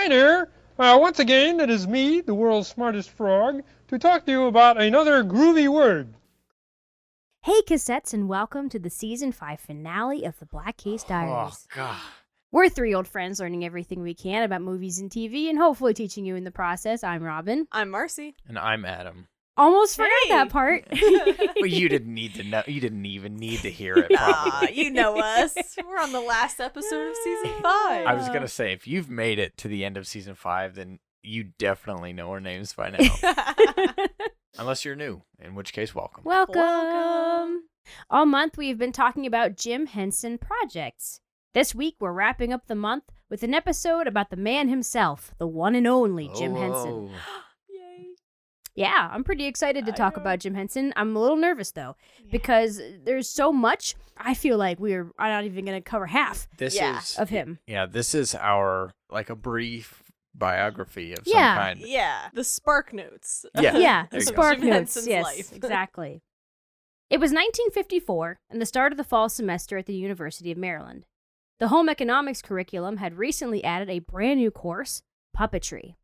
Hi there. Uh, once again, it is me, the world's smartest frog, to talk to you about another groovy word. Hey, cassettes, and welcome to the season 5 finale of the Black Case Diaries. Oh, Diaries. God. We're three old friends learning everything we can about movies and TV and hopefully teaching you in the process. I'm Robin. I'm Marcy. And I'm Adam. Almost forgot Hey. that part. Well, you didn't need to know. You didn't even need to hear it. Nah, you know us. We're on the last episode of season five. I was gonna say, if you've made it to the end of season five, then you definitely know our names by now. Unless you're new, in which case, welcome. welcome. Welcome. All month we've been talking about Jim Henson projects. This week we're wrapping up the month with an episode about the man himself, the one and only Jim oh, Henson. Oh. Yay. Yeah, I'm pretty excited to talk about Jim Henson. I'm a little nervous though because there's so much. I feel like we're I'm not even going to cover half This Yeah. is of him. Yeah, this is our like a brief biography of Yeah. some kind. Yeah, the spark notes. Yeah. yeah, the spark Jim notes. Henson's Yes, life. exactly. It was 1954 and the start of the fall semester at the University of Maryland. The home economics curriculum had recently added a brand new course, puppetry.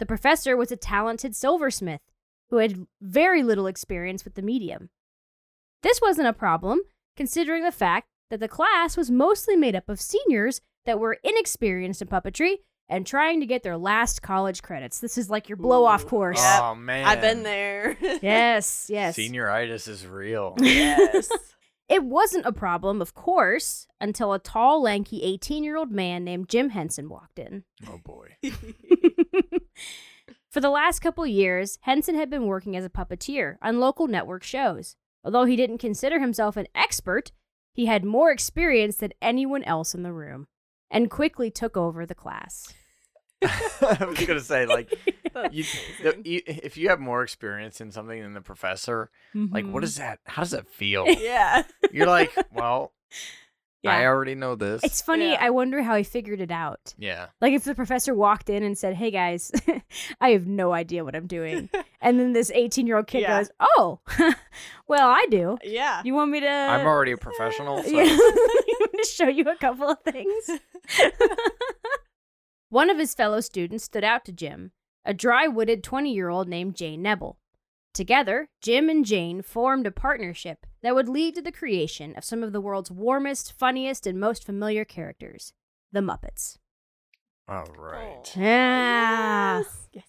The professor was a talented silversmith who had very little experience with the medium. This wasn't a problem, considering the fact that the class was mostly made up of seniors that were inexperienced in puppetry and trying to get their last college credits. This is like your blow off Ooh. course. Yep. Oh man, I've been there. Yes, yes. Senioritis is real. yes. It wasn't a problem, of course, until a tall, lanky 18 year old man named Jim Henson walked in. oh boy. For the last couple years, Henson had been working as a puppeteer on local network shows. Although he didn't consider himself an expert, he had more experience than anyone else in the room and quickly took over the class. I was gonna say like you, the, you, if you have more experience in something than the professor, like what Mhm. is that? How does that feel? yeah. You're like, well, I already know this. It's funny, Yeah. I wonder how he figured it out. yeah. Like if the professor walked in and said, "Hey guys, I have no idea what I'm doing," and then this 18 year old kid Yeah. goes, "Oh, well, I do. Yeah. You want me to?" I'm already a professional, so Yeah. you want me to show you a couple of things. One of his fellow students stood out to Jim, a dry-witted 20-year-old named Jane Nebel. Together, Jim and Jane formed a partnership that would lead to the creation of some of the world's warmest, funniest, and most familiar characters, the Muppets. all right. Oh. Yeah. Yes. Yes.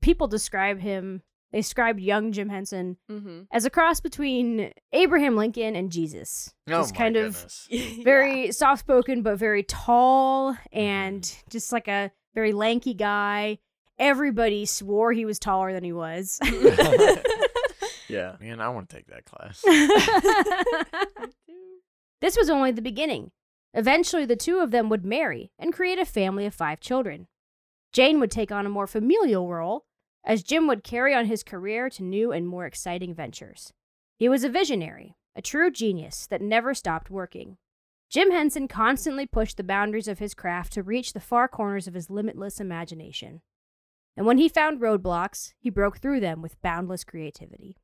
People describe him, they described young Jim Henson Mm-hmm. as a cross between Abraham Lincoln and Jesus. Oh Just my kind of goodness. very soft spoken but very tall and just like a very lanky guy. Everybody swore he was taller than he was. yeah, man, I want to take that class. this was only the beginning. Eventually, the two of them would marry and create a family of five children. Jane would take on a more familial role, as Jim would carry on his career to new and more exciting ventures. He was a visionary, a true genius that never stopped working. Jim Henson constantly pushed the boundaries of his craft to reach the far corners of his limitless imagination. And when he found roadblocks, he broke through them with boundless creativity.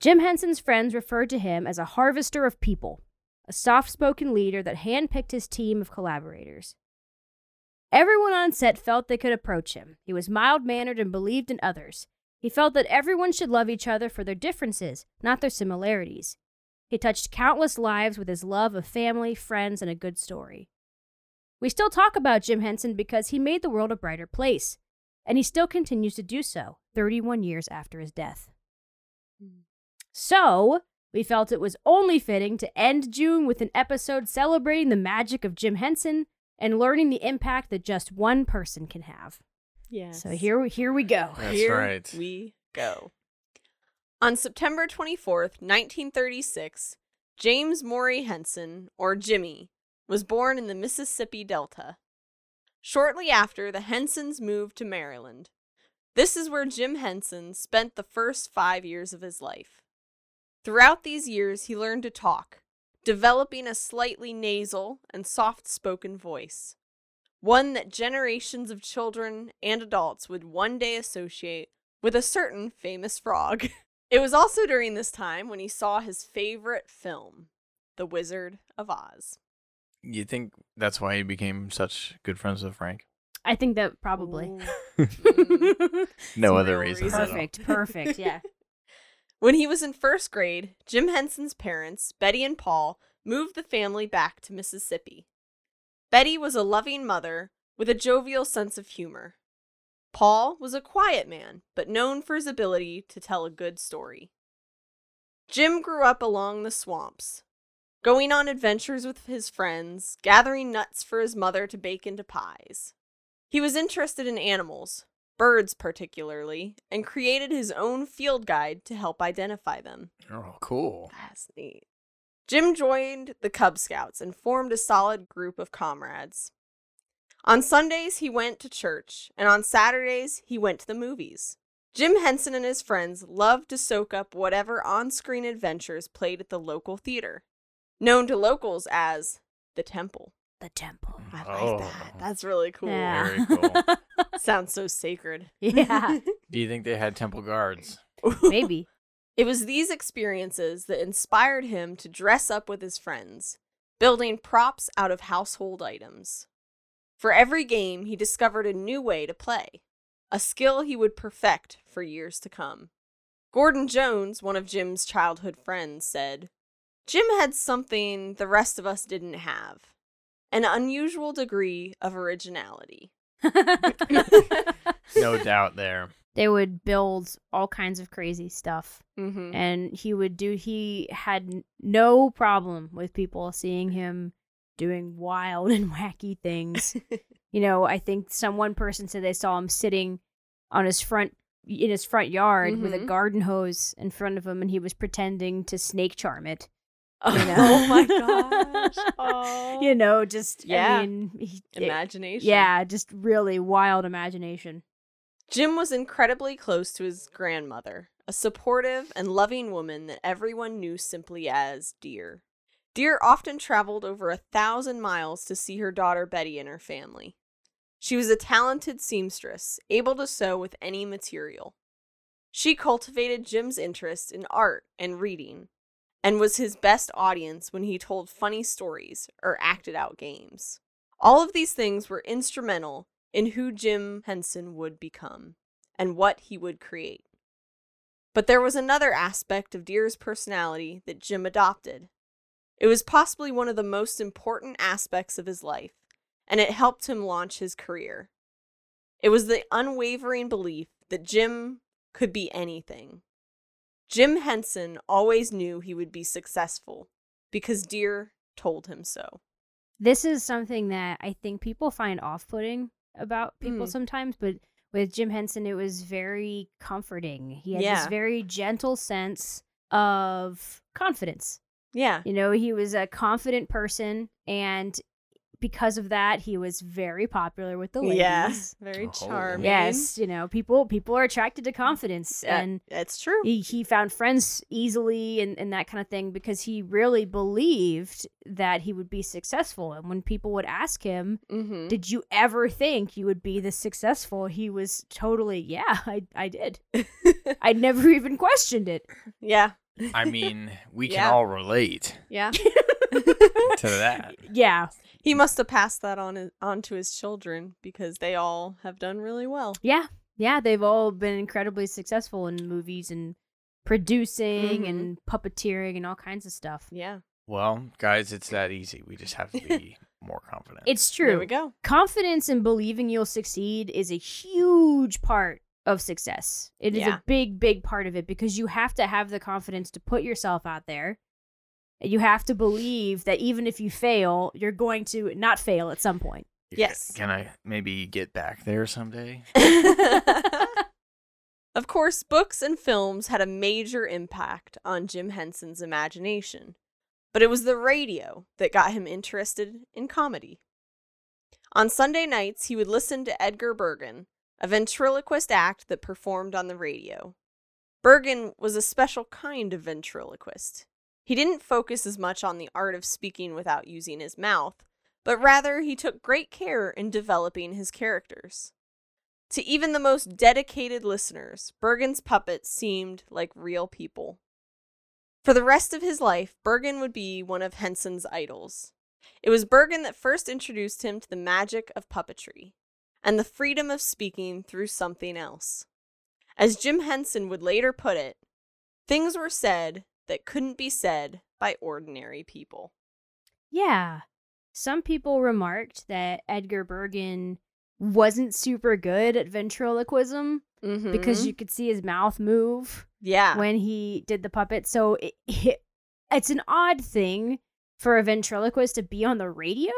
Jim Henson's friends referred to him as a harvester of people, a soft spoken leader that handpicked his team of collaborators. Everyone on set felt they could approach him. He was mild mannered and believed in others. He felt that everyone should love each other for their differences, not their similarities. He touched countless lives with his love of family, friends, and a good story. We still talk about Jim Henson because he made the world a brighter place, and he still continues to do so 31 years after his death. Mm. So, we felt it was only fitting to end June with an episode celebrating the magic of Jim Henson and learning the impact that just one person can have. Yes. So here, we- here we go. That's Here right. we go. On September 24th, 1936, James Maury Henson, or Jimmy, was born in the Mississippi Delta. Shortly after, the Hensons moved to Maryland. This is where Jim Henson spent the first five years of his life. Throughout these years, he learned to talk, developing a slightly nasal and soft spoken voice, one that generations of children and adults would one day associate with a certain famous frog. It was also during this time when he saw his favorite film, The Wizard of Oz. You think that's why he became such good friends with Frank? I think that probably. No other real reason. reason. at all. perfect, perfect. Yeah. When he was in first grade, Jim Henson's parents, Betty and Paul, moved the family back to Mississippi. Betty was a loving mother with a jovial sense of humor. Paul was a quiet man, but known for his ability to tell a good story. Jim grew up along the swamps, going on adventures with his friends, gathering nuts for his mother to bake into pies. He was interested in animals, birds particularly, and created his own field guide to help identify them. Oh, cool. That's neat. Jim joined the Cub Scouts and formed a solid group of comrades. On Sundays, he went to church, and on Saturdays, he went to the movies. Jim Henson and his friends loved to soak up whatever on screen adventures played at the local theater, known to locals as the Temple. The temple. Mm. I like Oh. that. That's really cool. Yeah. Very cool. Sounds so sacred. yeah. Do you think they had temple guards? Maybe. It was these experiences that inspired him to dress up with his friends, building props out of household items. For every game, he discovered a new way to play, a skill he would perfect for years to come. Gordon Jones, one of Jim's childhood friends, said, Jim had something the rest of us didn't have an unusual degree of originality. No doubt there. they would build all kinds of crazy stuff Mm-hmm. and he would do he had no problem with people seeing him doing wild and wacky things you know i think some one person said they saw him sitting on his front in his front yard with a Mhm. garden hose in front of him and he was pretending to snake charm it oh, you know? my gosh. Oh. you know just Yeah. i mean he, it- Imagination. yeah just really wild imagination Jim was incredibly close to his grandmother, a supportive and loving woman that everyone knew simply as Dear. Dear often traveled over a thousand miles to see her daughter Betty and her family. She was a talented seamstress, able to sew with any material. She cultivated Jim's interest in art and reading, and was his best audience when he told funny stories or acted out games. All of these things were instrumental in who Jim Henson would become and what he would create. But there was another aspect of Dear's personality that Jim adopted. It was possibly one of the most important aspects of his life, and it helped him launch his career. It was the unwavering belief that Jim could be anything. Jim Henson always knew he would be successful because Dear told him so. this is something that I think people find off putting about people Mm. sometimes, but with Jim Henson, it was very comforting. He had Yeah. this very gentle sense of confidence. Yeah. You know, he was a confident person, and because of that, he was very popular with the ladies. Yeah. Very Oh. charming. Yes, you know, people people are attracted to confidence, Yeah, and That's true. he, he found friends easily and, and that kind of thing because he really believed that he would be successful. And when people would ask him, Mm-hmm. Did you ever think you would be this successful? He was totally, Yeah, I, I did. I never even questioned it. yeah. I mean, we can Yeah. all relate Yeah. to that. Yeah, he must have passed that on on to his children because they all have done really well. yeah, yeah. They've all been incredibly successful in movies and producing Mhm. and puppeteering and all kinds of stuff. Yeah. Well, guys, it's that easy. We just have to be more confident. It's There true. we go. confidence in believing you'll succeed is a huge part of success. It is Yeah. a big, big part of it because you have to have the confidence to put yourself out there. You have to believe that even if you fail, you're going to not fail at some point. Yes. Can I maybe get back there someday? of course, books and films had a major impact on Jim Henson's imagination, but it was the radio that got him interested in comedy. On Sunday nights, he would listen to Edgar Bergen, a ventriloquist act that performed on the radio. Bergen was a special kind of ventriloquist. He didn't focus as much on the art of speaking without using his mouth, but rather he took great care in developing his characters. To even the most dedicated listeners, Bergen's puppets seemed like real people. For the rest of his life, Bergen would be one of Henson's idols. It was Bergen that first introduced him to the magic of puppetry. and the freedom of speaking through something else. As Jim Henson would later put it, things were said that couldn't be said by ordinary people. Yeah. Some people remarked that Edgar Bergen wasn't super good at ventriloquism because Mhm. you could see his mouth move yeah, when he did the puppet. So it, it, it's an odd thing for a ventriloquist to be on the radio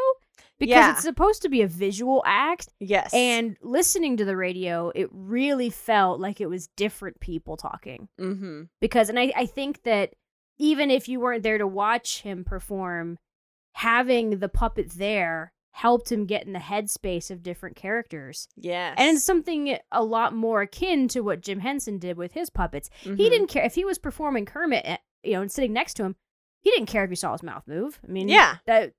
because Yeah. it's supposed to be a visual act. yes, And listening to the radio, it really felt like it was different people talking. mm-hmm. Because, and I, I think that even if you weren't there to watch him perform, having the puppet there helped him get in the headspace of different characters. yes, And it's something a lot more akin to what Jim Henson did with his puppets. He Mhm. didn't care if he was performing Kermit, eh, you know, and sitting next to him. He didn't care if you saw his mouth move. I mean, Yeah. that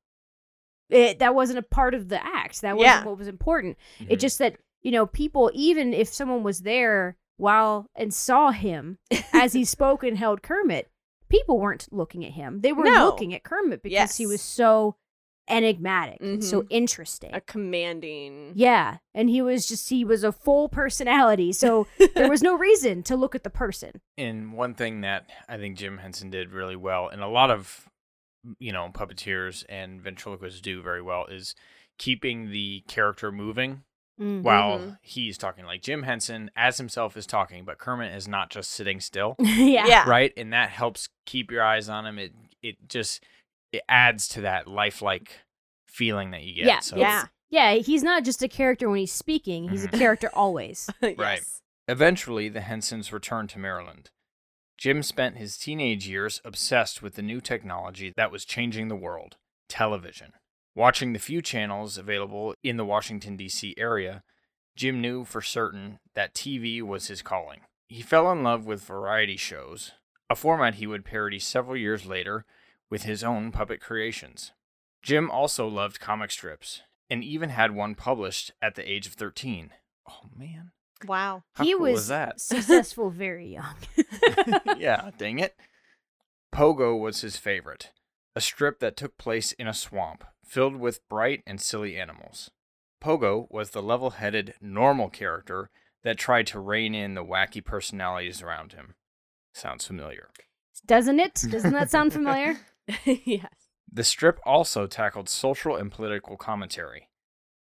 it, that wasn't a part of the act. That wasn't Yeah. what was important. Mm-hmm. It just that you know, people even if someone was there while and saw him as he spoke and held Kermit, people weren't looking at him. They were No. looking at Kermit because he was so enigmatic, so Mhm. interesting. a commanding. Yeah, and he was just he was a full personality, so there was no reason to look at the person. And one thing that I think Jim Henson did really well, and a lot of you know puppeteers and ventriloquists do very well, is keeping the character moving Mm. while Mhm. he's talking. Like Jim Henson as himself is talking, but Kermit is not just sitting still, yeah. Yeah. right? And that helps keep your eyes on him. It it just it adds to that lifelike feeling that you get. Yeah, So Yeah. Yeah, he's not just a character when he's speaking, he's Mhm. a character always. yes. Eventually, the Hensons returned to Maryland. Jim spent his teenage years obsessed with the new technology that was changing the world television. Watching the few channels available in the Washington, D.C. area, Jim knew for certain that TV was his calling. He fell in love with variety shows, a format he would parody several years later with his own puppet creations. Jim also loved comic strips and even had one published at the age of 13. Oh, man. Wow. How he cool was was that? successful very young. yeah, dang it. Pogo was his favorite, a strip that took place in a swamp filled with bright and silly animals. Pogo was the level headed, normal character that tried to rein in the wacky personalities around him. Sounds familiar. Doesn't it? Doesn't that sound familiar? yes. The strip also tackled social and political commentary.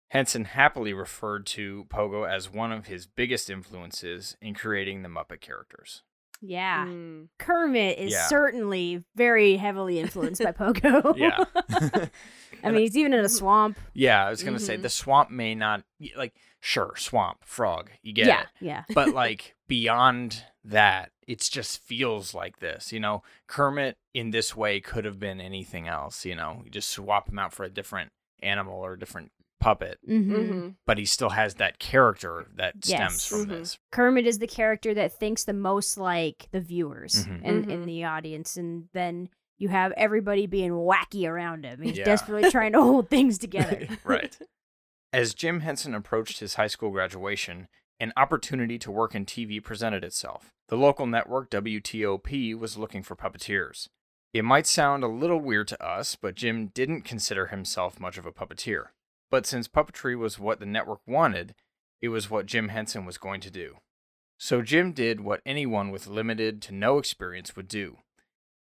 Henson happily referred to Pogo as one of his biggest influences in creating the Muppet characters. Yeah. Mm. Kermit is Yeah. certainly very heavily influenced by Pogo. Yeah. I mean, he's even in a swamp. Yeah, I was gonna say Mhm. the swamp may not like sure swamp frog you get yeah, it, yeah. but like beyond that, it just feels like this. You know, Kermit in this way could have been anything else. You know, you just swap him out for a different animal or a different puppet, hmm Mm-hmm. but he still has that character that stems Yes. from Mhm. this. Kermit is the character that thinks the most like the viewers Mhm. and in Mhm. the audience, and then you have everybody being wacky around him. He's Yeah. desperately trying to hold things together. right. As Jim Henson approached his high school graduation, an opportunity to work in TV presented itself. The local network WTOP was looking for puppeteers. It might sound a little weird to us, but Jim didn't consider himself much of a puppeteer. But since puppetry was what the network wanted, it was what Jim Henson was going to do. So Jim did what anyone with limited to no experience would do.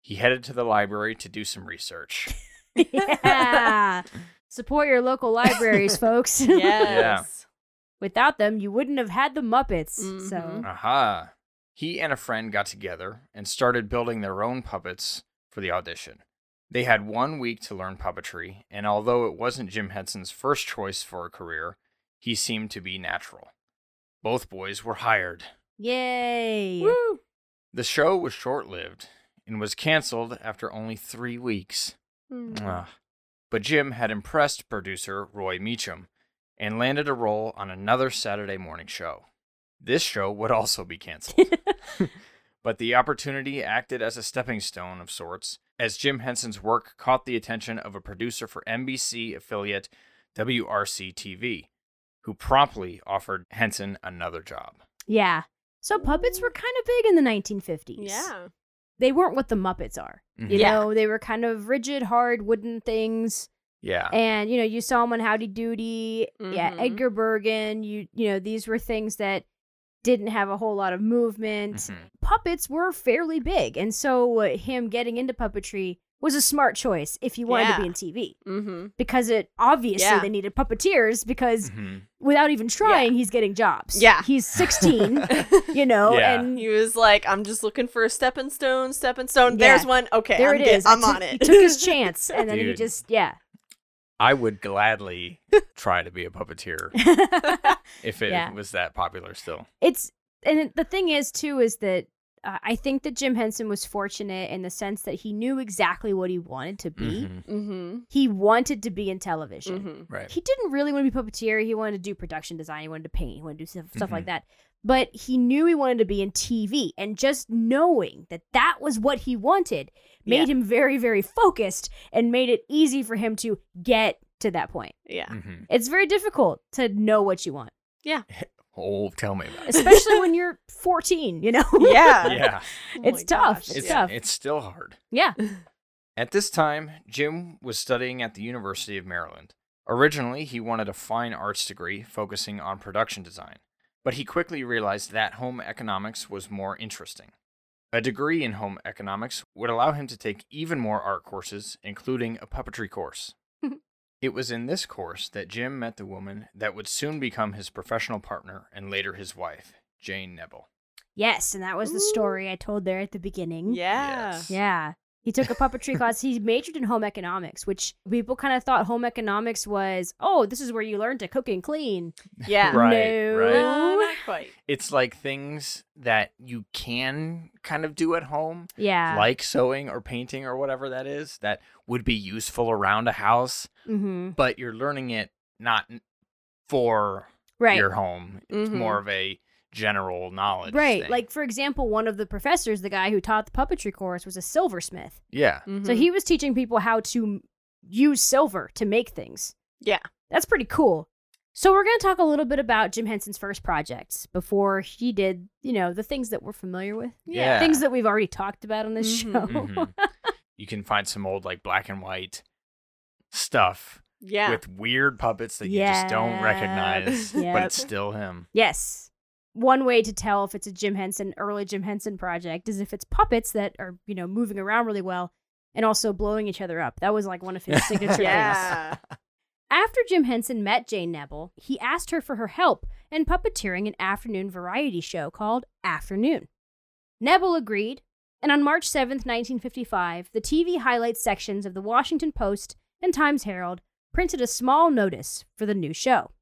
He headed to the library to do some research. yeah. Support your local libraries, folks. Yes. Without them, you wouldn't have had the Muppets. So Mhm. Aha. He and a friend got together and started building their own puppets for the audition. They had one week to learn puppetry, and although it wasn't Jim Henson's first choice for a career, he seemed to be natural. Both boys were hired. yay. Woo. The show was short lived and was canceled after only three weeks. Mm. Ugh. But Jim had impressed producer Roy Meacham and landed a role on another Saturday morning show. This show would also be canceled. but the opportunity acted as a stepping stone of sorts, as Jim Henson's work caught the attention of a producer for NBC affiliate WRC TV, who promptly offered Henson another job. Yeah. So puppets were kind of big in the 1950s. Yeah. They weren't what the Muppets are. You Mhm. Yeah. know, they were kind of rigid, hard wooden things. Yeah. And you know, you saw him on Howdy Doody, yeah, Mhm. Edgar Bergen. You you know, these were things that didn't have a whole lot of movement. Mhm. Puppets were fairly big, and so uh, him getting into puppetry was a smart choice if you wanted to be in TV Mm-hmm. because it obviously Yeah. they needed puppeteers because Mhm. without even trying, he's getting jobs. Yeah. he's 16, you know, Yeah. and He was like, I'm just looking for a stepping stone, stepping stone. Yeah. There's one. Okay, there I'm it get- I I'm took- on He it. took his chance, and then he just yeah. I would gladly try to be a puppeteer if it Yeah. was that popular still. it's and the thing is too is that uh, I think that Jim Henson was fortunate in the sense that he knew exactly what he wanted to be. Mhm. mm-hmm. He wanted to be in television. Mm-hmm. Right. He didn't really want to be puppeteer. He wanted to do production design. He wanted to paint. He wanted to do stuff, stuff like Mhm. that. But he knew he wanted to be in TV, and just knowing that that was what he wanted made Yeah. him very, very focused and made it easy for him to get to that point. Yeah. Mhm. It's very difficult to know what you want, Yeah. Oh, tell me about it. especially when you're 14. You know? Yeah. Yeah. Oh It's my tough. gosh, It's It's, yeah. tough. it's still hard. yeah. At this time, Jim was studying at the University of Maryland. Originally, he wanted a fine arts degree focusing on production design, but he quickly realized that home economics was more interesting. A degree in home economics would allow him to take even more art courses, including a puppetry course. it was in this course that Jim met the woman that would soon become his professional partner and later his wife, Jane Nebel. Yes, and that was the story I told there at the beginning. Yeah. Yes. Yeah. He took a puppetry class. He majored in home economics, which people kind of thought home economics was, oh, this is where you learn to cook and clean. Yeah. Right, no. right. Uh, not quite. It's like things that you can kind of do at home, Yeah. like sewing or painting or whatever that is, that would be useful around a house, mm-hmm. but you're learning it not for Right. your home. It's Mhm. more of a general knowledge. Right. thing. Like, for example, one of the professors, the guy who taught the puppetry course, was a silversmith. yeah. So Mhm. he was teaching people how to use silver to make things. Yeah. That's pretty cool. So we're going to talk a little bit about Jim Henson's first projects before he did, you know, the things that we're familiar with. Yeah. Things that we've already talked about on this Mhm. show. Mhm. you can find some old like black and white stuff Yeah. with weird puppets that you just don't Yep. recognize, but it's still him. Yes. One way to tell if it's a Jim Henson, early Jim Henson project is if it's puppets that are, you know, moving around really well and also blowing each other up. That was like one of his signature things. After Jim Henson met Jane Nebel, he asked her for her help in puppeteering an afternoon variety show called Afternoon. Nebel agreed, and on March 7th, 1955, the TV highlights sections of the Washington Post and Times Herald printed a small notice for the new show.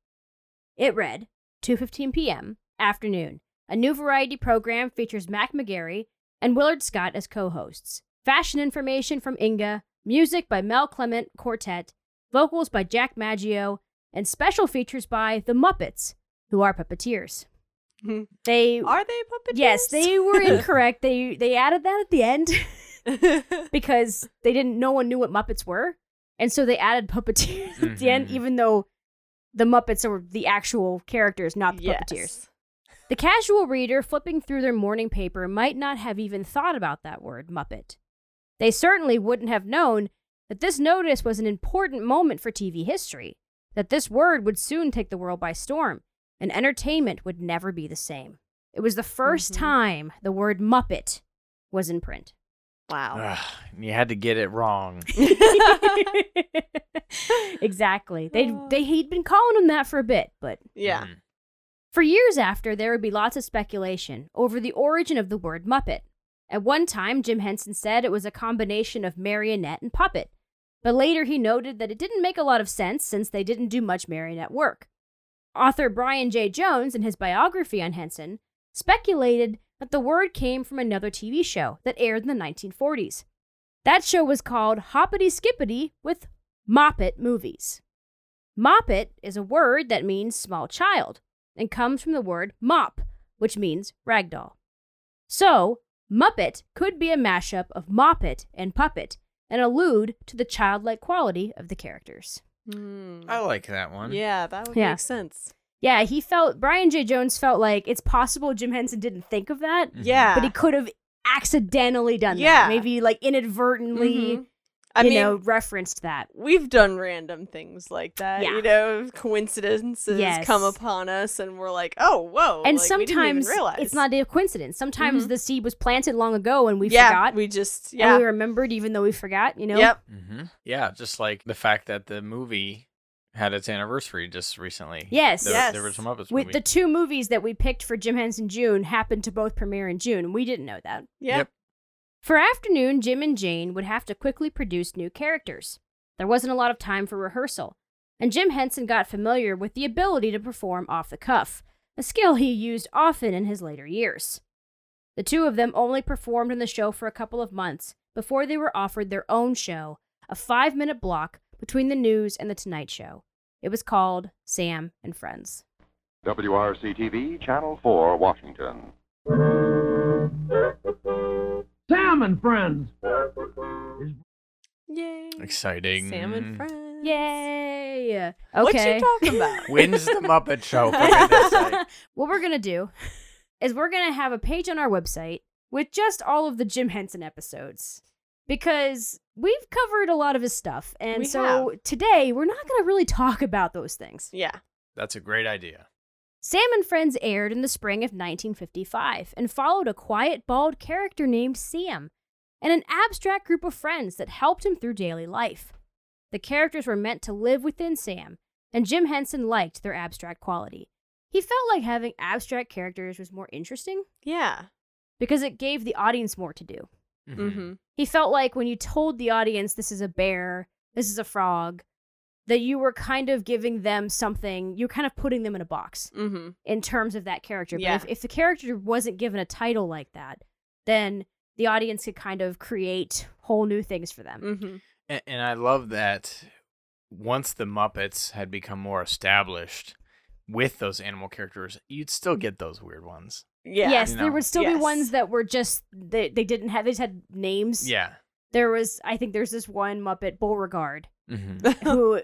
It read, 2:15 p.m. afternoon. A new variety program features Mac McGarry and Willard Scott as co-hosts. Fashion information from Inga, music by Mel Clement Quartet, vocals by Jack Maggio, and special features by the Muppets, who are puppeteers. They Are they puppeteers? Yes, they were incorrect. they they added that at the end because they didn't no one knew what Muppets were. And so they added puppeteers at the end Mhm. even though the Muppets are the actual characters, not the puppeteers. Yes. The casual reader flipping through their morning paper might not have even thought about that word, Muppet. They certainly wouldn't have known that this notice was an important moment for TV history, that this word would soon take the world by storm, and entertainment would never be the same. It was the 1st Mhm. time the word Muppet was in print. Wow. Ugh, you had to get it wrong. exactly. They they he'd been calling them that for a bit, but yeah. Mhm. For years after, there would be lots of speculation over the origin of the word Muppet. At one time, Jim Henson said it was a combination of marionette and puppet, but later he noted that it didn't make a lot of sense since they didn't do much marionette work. Author Brian J. Jones, in his biography on Henson, speculated that the word came from another TV show that aired in the 1940s. That show was called Hoppity Skippity with Moppet Movies. Moppet is a word that means small child and comes from the word mop, which means ragdoll. So, Muppet could be a mashup of Moppet and Puppet and allude to the childlike quality of the characters. Hmm. I like that one. Yeah, that would Yeah. make sense. Yeah, he felt, Brian J. Jones felt like it's possible Jim Henson didn't think of that, Mhm. Yeah. but he could have accidentally done Yeah. that. Maybe like inadvertently. Mhm. I you mean, know, referenced that. we've done random things like that. Yeah. You know, coincidences Yes. come upon us, and we're like, oh, whoa. and like, we didn't even sometimes realize. it's not a coincidence. Sometimes Mhm. the seed was planted long ago and we yeah, forgot. We just, And yeah. we remembered even though we forgot, you know? Yep. hmm Yeah, just like the fact that the movie had its anniversary just recently. Yes. The, Yes. the original Muppets With movie. the two movies that we picked for Jim Henson June happened to both premiere in June. We didn't know that. Yeah. Yep. For afternoon, Jim and Jane would have to quickly produce new characters. There wasn't a lot of time for rehearsal, and Jim Henson got familiar with the ability to perform off the cuff, a skill he used often in his later years. The two of them only performed in the show for a couple of months before they were offered their own show, a five minute block between the news and the Tonight Show. It was called Sam and Friends. WRC TV, Channel 4, Washington. Sam and friends. Yay. Exciting. Sam and friends. Yay! What Okay. you talking about? Wins the Muppet Show, for what we're gonna do is we're gonna have a page on our website with just all of the Jim Henson episodes because we've covered a lot of his stuff, and We so today we're not gonna really talk about those things. yeah. That's a great idea. Sam and Friends aired in the spring of 1955 and followed a quiet, bald character named Sam and an abstract group of friends that helped him through daily life. The characters were meant to live within Sam, and Jim Henson liked their abstract quality. He felt like having abstract characters was more interesting Yeah. because it gave the audience more to do. Mhm. Mm-hmm. He felt like when you told the audience this is a bear, this is a frog, that you were kind of giving them something, you're kind of putting them in a box Mm-hmm. in terms of that character. Yeah. But if, if the character wasn't given a title like that, then the audience could kind of create whole new things for them. Mm-hmm. And, and I love that once the Muppets had become more established with those animal characters, you'd still get those weird ones. Yeah. yes, You there would still be ones that were just they, they didn't have they just had names. Yeah. There was I think there's this one Muppet Beauregard hmm who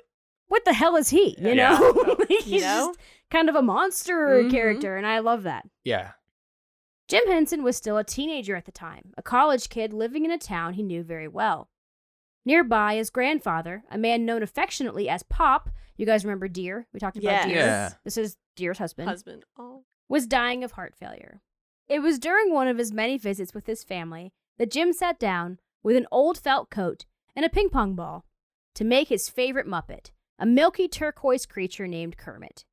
what the hell is he? You Yeah. know? He's You know? just kind of a monster Mhm. character and I love that. Yeah. Jim Henson was still a teenager at the time, a college kid living in a town he knew very well. Nearby, his grandfather, a man known affectionately as Pop, you guys remember Dear? We talked about Yes. Dear. Yeah. This is Dear's husband, Husband. Oh. was dying of heart failure. It was during one of his many visits with his family that Jim sat down with an old felt coat and a ping pong ball to make his favorite Muppet, a milky turquoise creature named Kermit.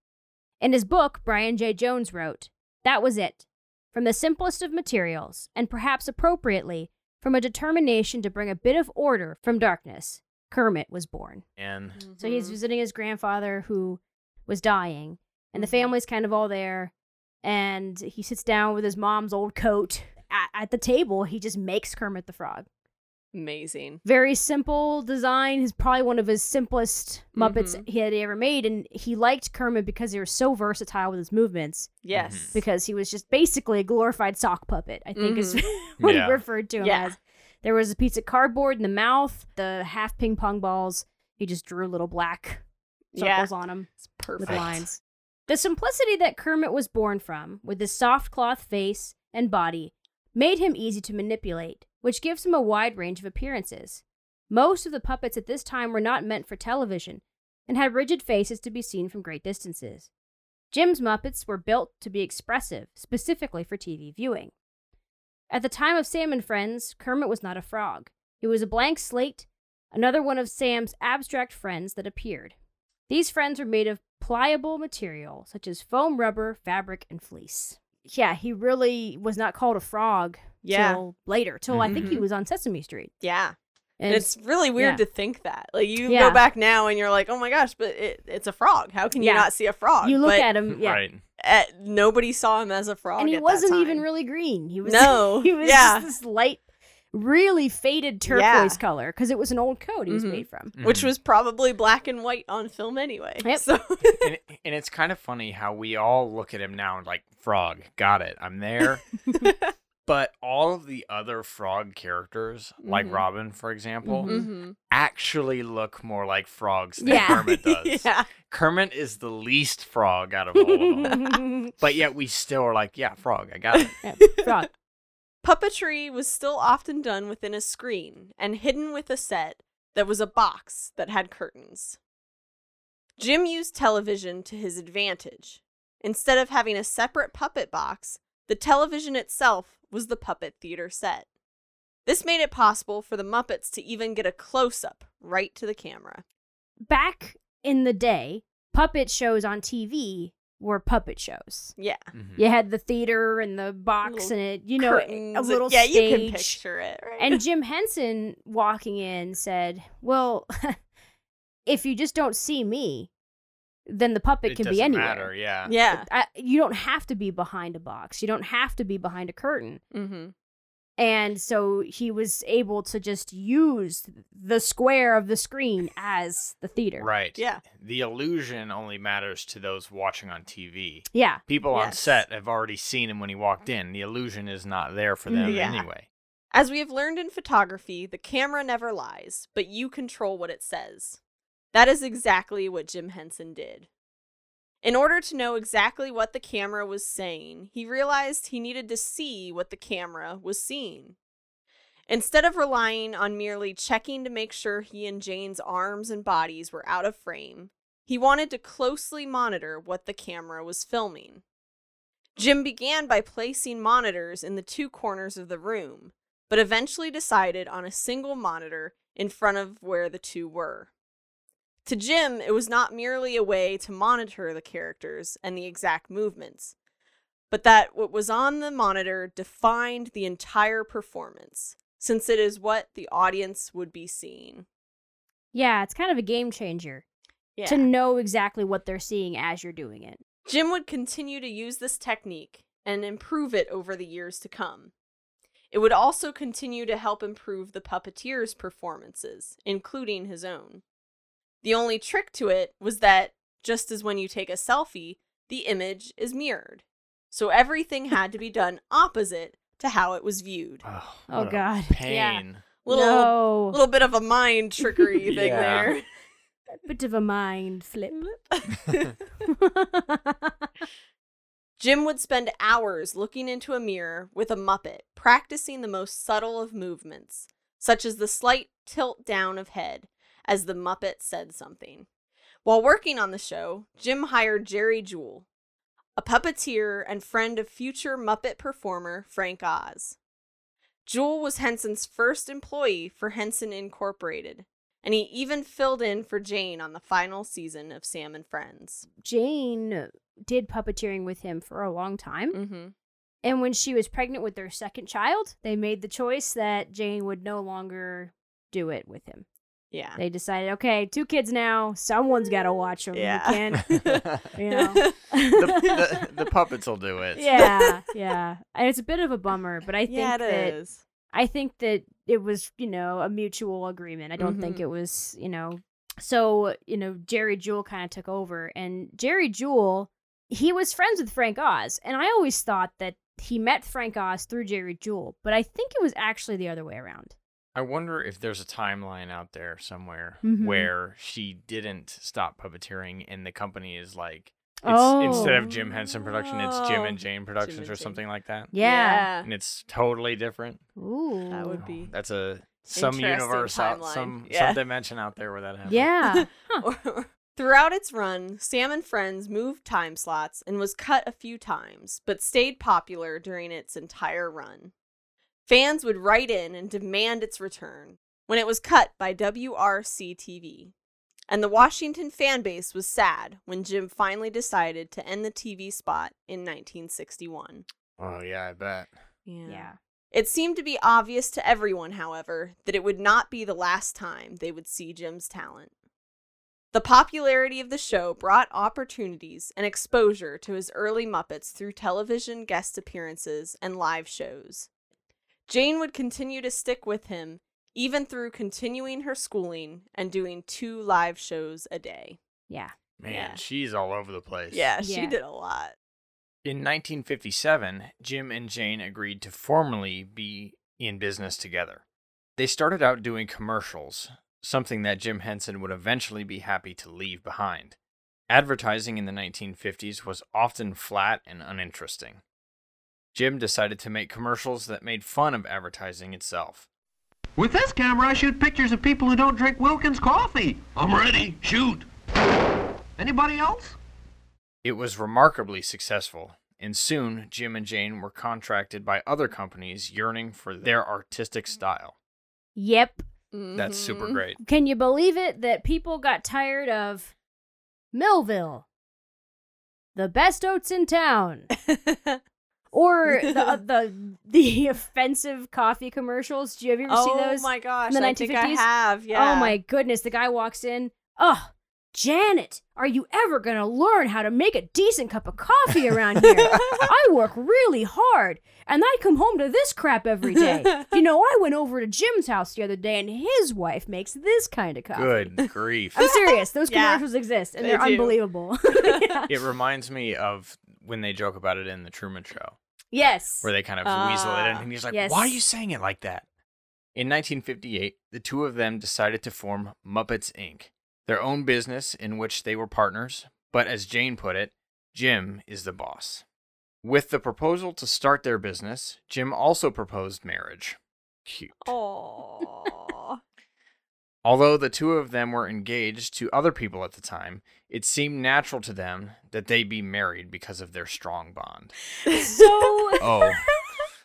In his book, Brian J. Jones wrote, That was it. From the simplest of materials, and perhaps appropriately, from a determination to bring a bit of order from darkness, Kermit was born. And So he's visiting his grandfather who was dying, and the Mhm. family's kind of all there. And he sits down with his mom's old coat at, at the table. He just makes Kermit the Frog. Amazing. Very simple design. He's probably one of his simplest Muppets Mhm. he had ever made. And he liked Kermit because he was so versatile with his movements, Yes. because he was just basically a glorified sock puppet, I think is what Yeah. he referred to him Yeah. as. There was a piece of cardboard in the mouth, the half ping pong balls. He just drew little black Yeah. circles on them It's with lines. The simplicity that Kermit was born from, with his soft cloth face and body, made him easy to manipulate, which gives him a wide range of appearances. Most of the puppets at this time were not meant for television and had rigid faces to be seen from great distances. Jim's Muppets were built to be expressive, specifically for TV viewing. At the time of Sam and Friends, Kermit was not a frog. He was a blank slate, another one of Sam's abstract friends that appeared. These friends were made of pliable material, such as foam, rubber, fabric, and fleece. Yeah, he really was not called a frog Yeah. till later, till I think he Mhm. was on Sesame Street. Yeah. And And it's really weird yeah. to think that. Like you Yeah. go back now and you're like, oh my gosh, but it, it's a frog. How can you Yeah. not see a frog? you look But at him, yeah, right. uh, nobody saw him as a frog. and he at wasn't time. even really green. He was No, he was yeah. just this light, really faded turquoise Yeah. color because it was an old coat he was Mhm. made from. which Mhm. was probably black and white on film anyway. Yep. So and, and it's kind of funny how we all look at him now and like frog got it i'm there but all of the other frog characters like Mhm. robin for example Mhm. Mhm. actually look more like frogs than Yeah. kermit does yeah. kermit is the least frog out of all of them but yet we still are like yeah frog i got it Yeah, frog. Puppetry was still often done within a screen and hidden with a set, that was a box that had curtains. Jim used television to his advantage. Instead of having a separate puppet box, the television itself was the puppet theater set. This made it possible for the Muppets to even get a close up right to the camera. Back in the day, puppet shows on TV were puppet shows. Yeah. Mhm. You had the theater and the box Little and it, you know, Curtains a and- little yeah, stage. you can picture it, right? And Jim Henson walking in said, "Well, if you just don't see me, then the puppet It can doesn't be anywhere. matter, yeah. yeah. I, you don't have to be behind a box. You don't have to be behind a curtain." Mm-hmm. And so he was able to just use the square of the screen as the theater. Right. Yeah. The illusion only matters to those watching on TV. Yeah. People on set have already seen him when he walked in. The illusion is not there for them Yeah. anyway. As we have learned in photography, the camera never lies, but you control what it says. That is exactly what Jim Henson did. In order to know exactly what the camera was saying, he realized he needed to see what the camera was seeing. Instead of relying on merely checking to make sure he and Jane's arms and bodies were out of frame, he wanted to closely monitor what the camera was filming. Jim began by placing monitors in the two corners of the room, but eventually decided on a single monitor in front of where the two were. To Jim, it was not merely a way to monitor the characters and the exact movements, but that what was on the monitor defined the entire performance, since it is what the audience would be seeing. Yeah, it's kind of a game changer Yeah. to know exactly what they're seeing as you're doing it. Jim would continue to use this technique and improve it over the years to come. It would also continue to help improve the puppeteer's performances, including his own. The only trick to it was that, just as when you take a selfie, the image is mirrored. So everything had to be done opposite to how it was viewed. Oh, Oh, what a God. Yeah. Pain. Little no. little bit of a mind trickery thing Yeah. there. bit of a mind flip. Jim would spend hours looking into a mirror with a Muppet, practicing the most subtle of movements, such as the slight tilt down of head as the Muppet said something. While working on the show, Jim hired Jerry Juhl, a puppeteer and friend of future Muppet performer Frank Oz. Juhl was Henson's first employee for Henson Incorporated, and he even filled in for Jane on the final season of Sam and Friends. Jane did puppeteering with him for a long time. Mm-hmm. And when she was pregnant with their second child, they made the choice that Jane would no longer do it with him. Yeah. They decided, okay, two kids now, someone's got to watch them. Yeah. You can't, you know. the, the, the puppets will do it. yeah, yeah. And it's a bit of a bummer, but I think yeah, it that is. I think that it was, you know, a mutual agreement. I don't think Mhm. it was, you know. So, you know, Jerry Juhl kind of took over. And Jerry Juhl, he was friends with Frank Oz. And I always thought that he met Frank Oz through Jerry Juhl, but I think it was actually the other way around. I wonder if there's a timeline out there somewhere Mhm. where she didn't stop puppeteering and the company is like, it's, Oh. instead of Jim Henson Production, it's Jim Oh. and Jane Productions and or Jane. something like that. Yeah. And it's totally different. Ooh. That would be. That's a some Interesting universe out, timeline. some Yeah. some dimension out there where that happens. Yeah. Huh. Throughout its run, Sam and Friends moved time slots and was cut a few times, but stayed popular during its entire run. Fans would write in and demand its return when it was cut by WRC TV. And the Washington fan base was sad when Jim finally decided to end the TV spot in 1961. Oh yeah, I bet. yeah. It seemed to be obvious to everyone, however, that it would not be the last time they would see Jim's talent. The popularity of the show brought opportunities and exposure to his early Muppets through television guest appearances and live shows. Jane would continue to stick with him even through continuing her schooling and doing two live shows a day. Yeah. Man, Yeah. she's all over the place. Yeah, she Yeah. did a lot. In 1957, Jim and Jane agreed to formally be in business together. They started out doing commercials, something that Jim Henson would eventually be happy to leave behind. Advertising in the 1950s was often flat and uninteresting. Jim decided to make commercials that made fun of advertising itself. With this camera, I shoot pictures of people who don't drink Wilkins coffee. I'm ready. Shoot. Anybody else? It was remarkably successful, and soon Jim and Jane were contracted by other companies yearning for their artistic style. Yep. That's super Mhm. great. Can you believe it that people got tired of Millville, the best oats in town, or the uh, the the offensive coffee commercials? Do you ever see those? oh my gosh, in the I think I have. Yeah. Oh my goodness! The guy walks in. Oh, Janet, are you ever gonna learn how to make a decent cup of coffee around here? I work really hard, and I come home to this crap every day. You know, I went over to Jim's house the other day, and his wife makes this kind of coffee. Good grief. I'm serious. Those Yeah, commercials exist, and they they're do. unbelievable. Yeah. It reminds me of when they joke about it in the Truman Show, Yes. where they kind of weasel it in, Ah, and he's like, yes. "Why are you saying it like that?" In 1958, the two of them decided to form Muppets Inc., their own business in which they were partners. But as Jane put it, Jim is the boss. With the proposal to start their business, Jim also proposed marriage. Cute. Oh. Although the two of them were engaged to other people at the time, it seemed natural to them that they be married because of their strong bond. So, Oh,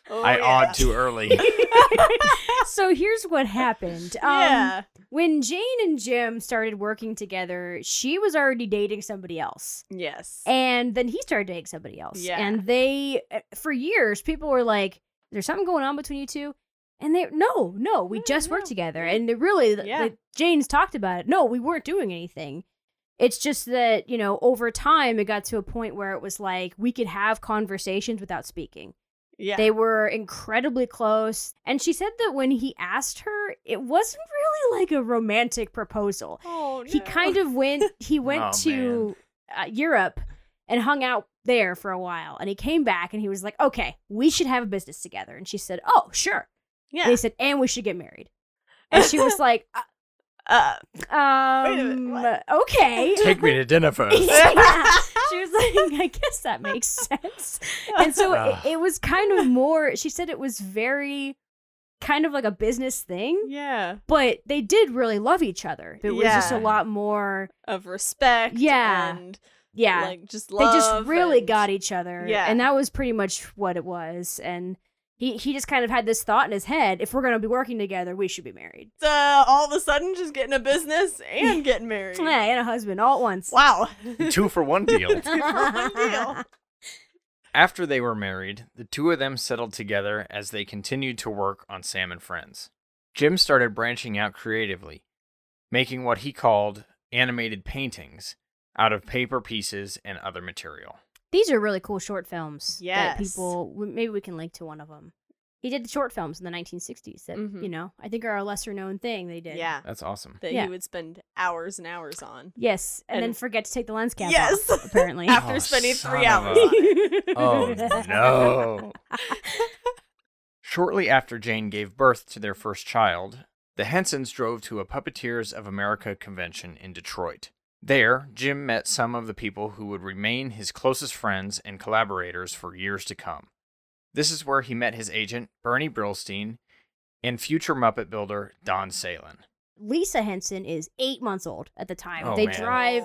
Oh, I yeah. awed too early. so here's what happened. Um, yeah. When Jane and Jim started working together, she was already dating somebody else. Yes. And then he started dating somebody else. Yeah. And they, uh, for years, people were like, there's something going on between you two. And they, no, no, we No, just worked together. And they really, Yeah. the, Jane's talked about it. No, we weren't doing anything. It's just that, you know, over time, it got to a point where it was like we could have conversations without speaking. yeah. They were incredibly close. And she said that when he asked her, it wasn't really like a romantic proposal. oh, He kind of went, he went Oh, to uh, Europe and hung out there for a while. And he came back and he was like, okay, we should have a business together. And she said, oh, sure. Yeah. And he said, and we should get married. And she was like, uh, uh, a minute, um, okay. Take me to dinner first. yeah. She was like, I guess that makes sense. And so Ugh. it, it was kind of more, she said it was very kind of like a business thing, yeah. but they did really love each other. It was just a lot more, Of respect. Yeah. And yeah. like just love. they just really and- got each other. Yeah. And that was pretty much what it was. And he, he just kind of had this thought in his head if we're going to be working together, we should be married. Uh, all of a sudden, just getting a business and getting married. Yeah, and a husband all at once. Wow. Two for one deal. for one deal. After they were married, the two of them settled together as they continued to work on Sam and Friends. Jim started branching out creatively, making what he called animated paintings out of paper pieces and other material. These are really cool short films. That people, maybe we can link to one of them. He did the short films in the 1960s that, Mhm. you know, I think are a lesser known thing they did. Yeah. That's awesome. That Yeah. he would spend hours and hours on. Yes. And, then forget to take the lens cap Yes. off, apparently. After Oh, spending three hours a- Oh, no. Shortly after Jane gave birth to their first child, the Hensons drove to a Puppeteers of America convention in Detroit. There, Jim met some of the people who would remain his closest friends and collaborators for years to come. This is where he met his agent, Bernie Brillstein, and future Muppet builder, Don Sahlin. Lisa Henson is eight months old at the time. Oh, they man. drive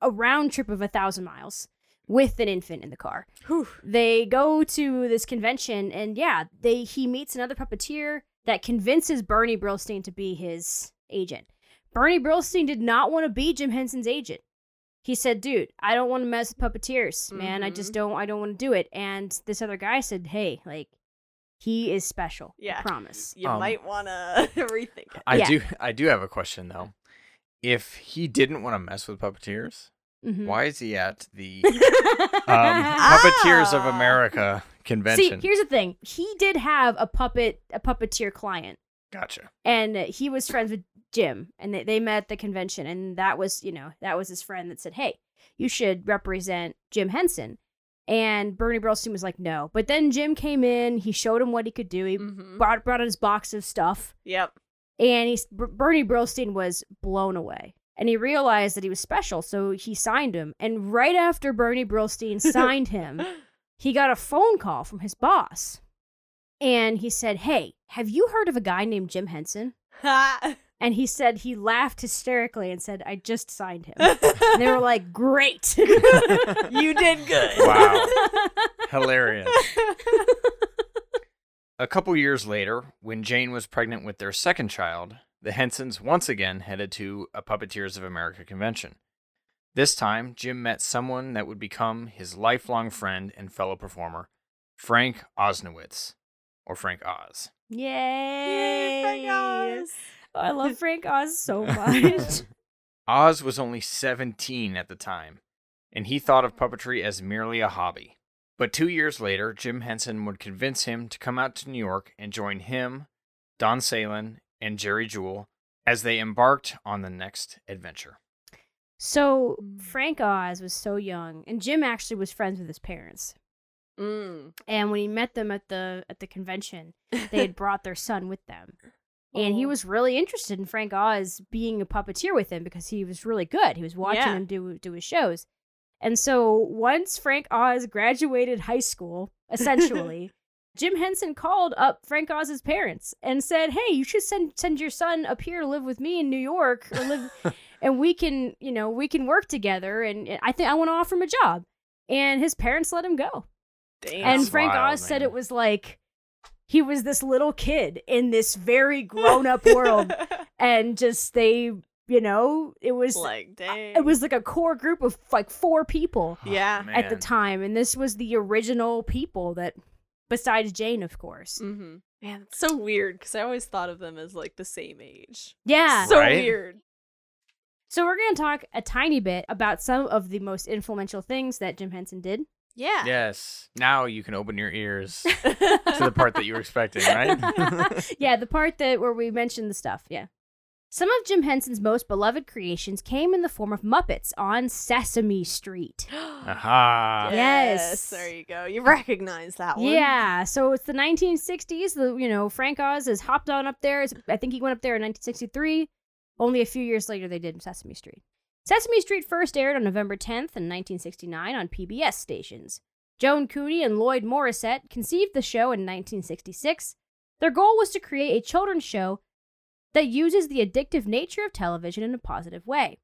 a round trip of a thousand miles with an infant in the car. Whew. They go to this convention, and yeah, they he meets another puppeteer that convinces Bernie Brillstein to be his agent. Bernie Brillstein did not want to be Jim Henson's agent. He said, "Dude, I don't want to mess with puppeteers, man. I just Mhm. don't. I don't want to do it." And this other guy said, "Hey, like, he is special. Yeah. I promise." You Um, might want to rethink it. I Yeah. do I do have a question though. If he didn't want to mess with puppeteers, Mhm. why is he at the um, Puppeteers of Ah. America See, convention? here's the thing. He did have a puppet, a puppeteer client. Gotcha. and he was friends with Jim, and they, they met at the convention, and that was, you know, that was his friend that said, "Hey, you should represent Jim Henson." And Bernie Brillstein was like, "No," but then Jim came in. He showed him what he could do. He Mhm. brought brought his box of stuff, Yep. and he Bernie Brillstein was blown away. And he realized that he was special, so he signed him. And right after Bernie Brillstein signed him, he got a phone call from his boss. And he said, "Hey, have you heard of a guy named Jim Henson?" And he said he laughed hysterically and said, "I just signed him." and they were like, "Great." you did good. Wow. Hilarious. A couple years later, when Jane was pregnant with their second child, the Hensons once again headed to a Puppeteers of America convention. This time, Jim met someone that would become his lifelong friend and fellow performer, Frank Oznowicz, or Frank Oz. Yay! Frank Oz. Oh, I love Frank Oz so much. Oz was only 17 at the time, and he thought of puppetry as merely a hobby. But two years later, Jim Henson would convince him to come out to New York and join him, Don Sahlin, and Jerry Juhl as they embarked on the next adventure. so Mm. Frank Oz was so young, and Jim actually was friends with his parents. Mm. And when he met them at the at the convention, they had brought their son with them. And he Oh. was really interested in Frank Oz being a puppeteer with him because he was really good. He was watching Yeah. him do do his shows. And so once Frank Oz graduated high school, essentially, Jim Henson called up Frank Oz's parents and said, "Hey, you should send send your son up here to live with me in New York, or live, and we can, you know, we can work together. And I think I want to offer him a job." And his parents let him go. Damn. and Frank wild, Oz said it was like he was this little kid in this very grown up world, and just they, you know, it was like, dang. it was like a core group of like four people Yeah. Oh, at the time, and this was the original people that, besides Jane, of course. Mm-hmm. Man, it's so weird because I always thought of them as like the same age. Yeah. So Right? weird. So we're gonna talk a tiny bit about some of the most influential things that Jim Henson did. Yeah. Yes. Now you can open your ears to the part that you were expecting, right? yeah, the part that where we mentioned the stuff. Yeah. Some of Jim Henson's most beloved creations came in the form of Muppets on Sesame Street. Aha. Yes. There you go. You recognize that one. Yeah, so it's the 1960s. The you know Frank Oz has hopped on up there. It's- I think he went up there in 1963. Only a few years later, they did Sesame Street. Sesame Street first aired on November 10th in 1969 on PBS stations. Joan Cooney and Lloyd Morrisett conceived the show in 1966. Their goal was to create a children's show that uses the addictive nature of television in a positive way.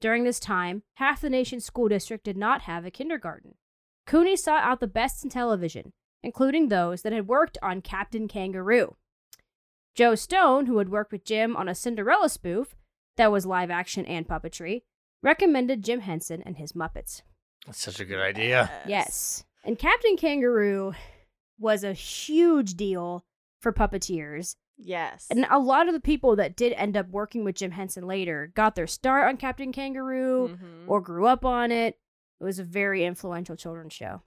During this time, half the nation's school district did not have a kindergarten. Cooney sought out the best in television, including those that had worked on Captain Kangaroo. Jon Stone, who had worked with Jim on a Cinderella spoof that was live action and puppetry, recommended Jim Henson and his Muppets. That's such a good idea. Yes. And Captain Kangaroo was a huge deal for puppeteers. Yes. And a lot of the people that did end up working with Jim Henson later got their start on Captain Kangaroo Mhm. or grew up on it. It was a very influential children's show.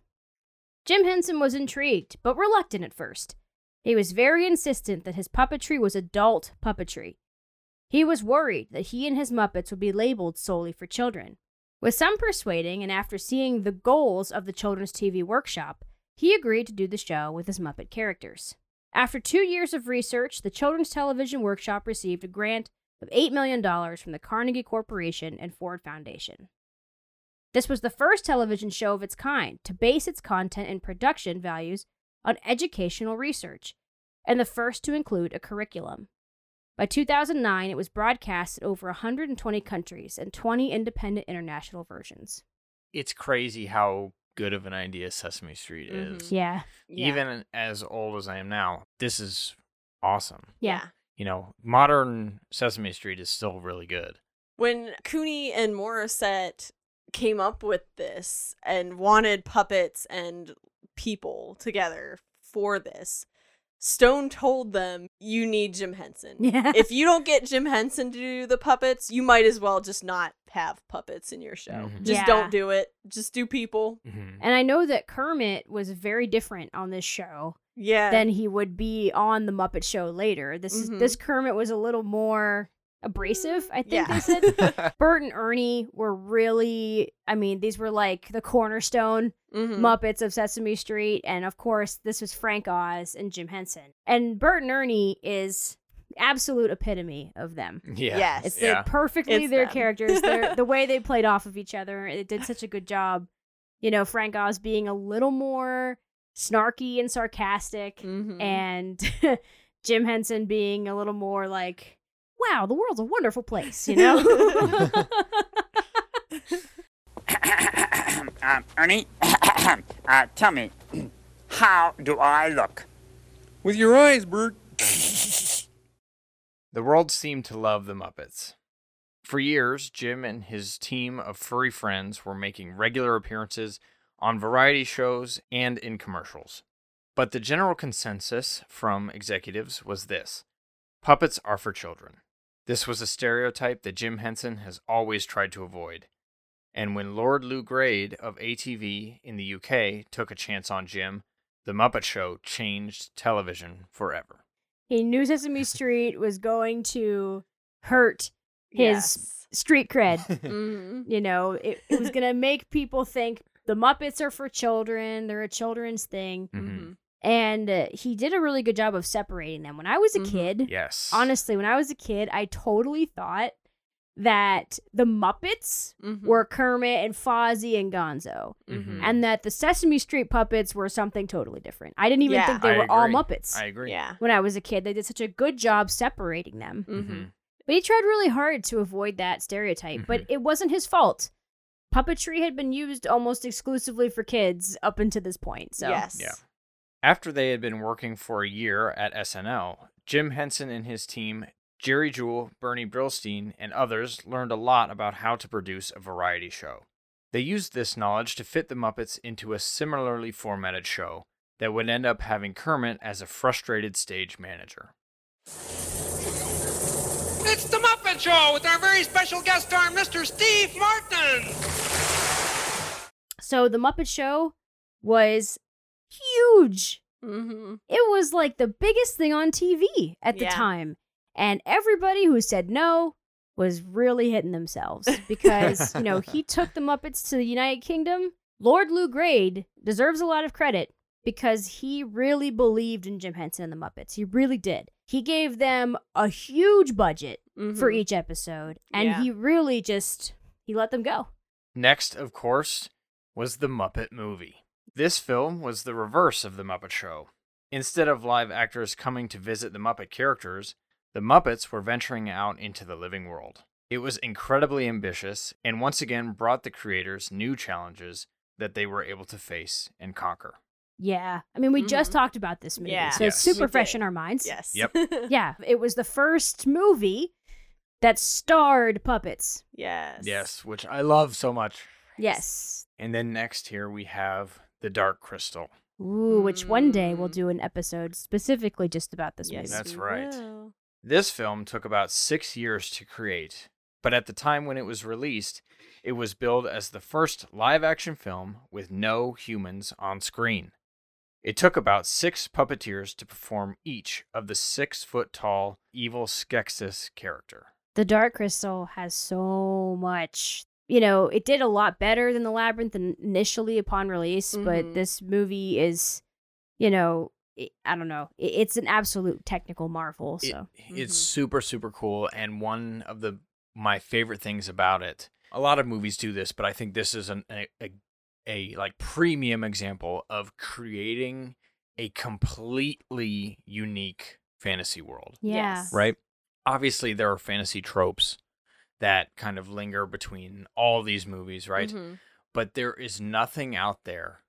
Jim Henson was intrigued, but reluctant at first. He was very insistent that his puppetry was adult puppetry. He was worried that he and his Muppets would be labeled solely for children. With some persuading, and after seeing the goals of the Children's TV Workshop, he agreed to do the show with his Muppet characters. After two years of research, the Children's Television Workshop received a grant of $8 million from the Carnegie Corporation and Ford Foundation. This was the first television show of its kind to base its content and production values on educational research, and the first to include a curriculum. By 2009, it was broadcast in over 120 countries and 20 independent international versions. It's crazy how good of an idea Sesame Street Mhm. is. Yeah. Yeah. Even as old as I am now, this is awesome. Yeah. You know, modern Sesame Street is still really good. when Cooney and Morrisett came up with this and wanted puppets and people together for this, Stone told them, You need Jim Henson. Yeah. if you don't get Jim Henson to do the puppets, you might as well just not have puppets in your show. Mhm. Just Yeah. don't do it. Just do people. Mhm. And I know that Kermit was very different on this show Yeah. than he would be on the Muppet Show later. This is Mhm. this Kermit was a little more abrasive, I think Yeah. they said. Bert and Ernie were really I mean, these were like the cornerstone Mhm. Muppets of Sesame Street, and of course, this was Frank Oz and Jim Henson. And Bert and Ernie is absolute epitome of them. yeah. Yes. It's yeah. the perfectly It's their them. characters. Their, the way they played off of each other, it did such a good job. You know, Frank Oz being a little more snarky and sarcastic, Mhm. and Jim Henson being a little more like, "Wow, the world's a wonderful place," you know. uh, Ernie, uh, tell me, how do I look? With your eyes, Bert. The world seemed to love the Muppets. For years, Jim and his team of furry friends were making regular appearances on variety shows and in commercials. But the general consensus from executives was this puppets are for children. This was a stereotype that Jim Henson has always tried to avoid. And when Lord Lew Grade of ATV in the UK took a chance on Jim, The Muppet Show changed television forever. he knew Sesame Street was going to hurt his Yes. street cred. Mhm. you know, it, it was gonna make people think the Muppets are for children. They're a children's thing. Mhm. And uh, he did a really good job of separating them. When I was a Mhm. kid, Yes. honestly, when I was a kid, I totally thought that the Muppets Mhm. were Kermit and Fozzie and Gonzo, Mhm. and that the Sesame Street puppets were something totally different. I didn't even Yeah. think they I were all. Muppets. I agree. Yeah. when I was a kid, they did such a good job separating them. Mm-hmm. But he tried really hard to avoid that stereotype, but Mm-hmm. it wasn't his fault. Puppetry had been used almost exclusively for kids up until this point. So Yes. Yeah. After they had been working for a year at SNL, Jim Henson and his team, Jerry Juhl, Bernie Brillstein, and others learned a lot about how to produce a variety show. They used this knowledge to fit the Muppets into a similarly formatted show that would end up having Kermit as a frustrated stage manager. It's the Muppet Show with our very special guest star, Mr. Steve Martin. So the Muppet Show was huge. Mm-hmm. It was like the biggest thing on TV at the Yeah. time. And everybody who said no was really hitting themselves because, you know, he took the Muppets to the United Kingdom. Lord Lew Grade deserves a lot of credit because he really believed in Jim Henson and the Muppets. He really did. He gave them a huge budget for Mhm. each episode and Yeah. he really just he let them go. Next, of course, was the Muppet movie. This film was the reverse of the Muppet Show. Instead of live actors coming to visit the Muppet characters, the Muppets were venturing out into the living world. It was incredibly ambitious and once again brought the creators new challenges that they were able to face and conquer. Yeah. I mean, we just Mhm. talked about this movie. Yeah. So it's super We fresh did. in our minds. Yes. Yep. Yeah, it was the first movie that starred puppets. yes. Yes, which I love so much. Yes. And then next here we have The Dark Crystal. Ooh, which one day we'll Mm. do an episode specifically just about this Yes. movie. That's right. will. This film took about six years to create, but at the time when it was released, it was billed as the first live action film with no humans on screen. It took about six puppeteers to perform each of the six foot tall evil Skeksis character. The Dark Crystal has so much. You know, it did a lot better than The Labyrinth initially upon release, but Mhm. this movie is, you know, I don't know. It's an absolute technical marvel. It- So it's Mhm. super super cool and one of the my favorite things about it. A lot of movies do this, but I think this is an, a, a a like premium example of creating a completely unique fantasy world. yeah, Yes. right? Obviously, there are fantasy tropes that kind of linger between all these movies, right? Mhm. But there is nothing out there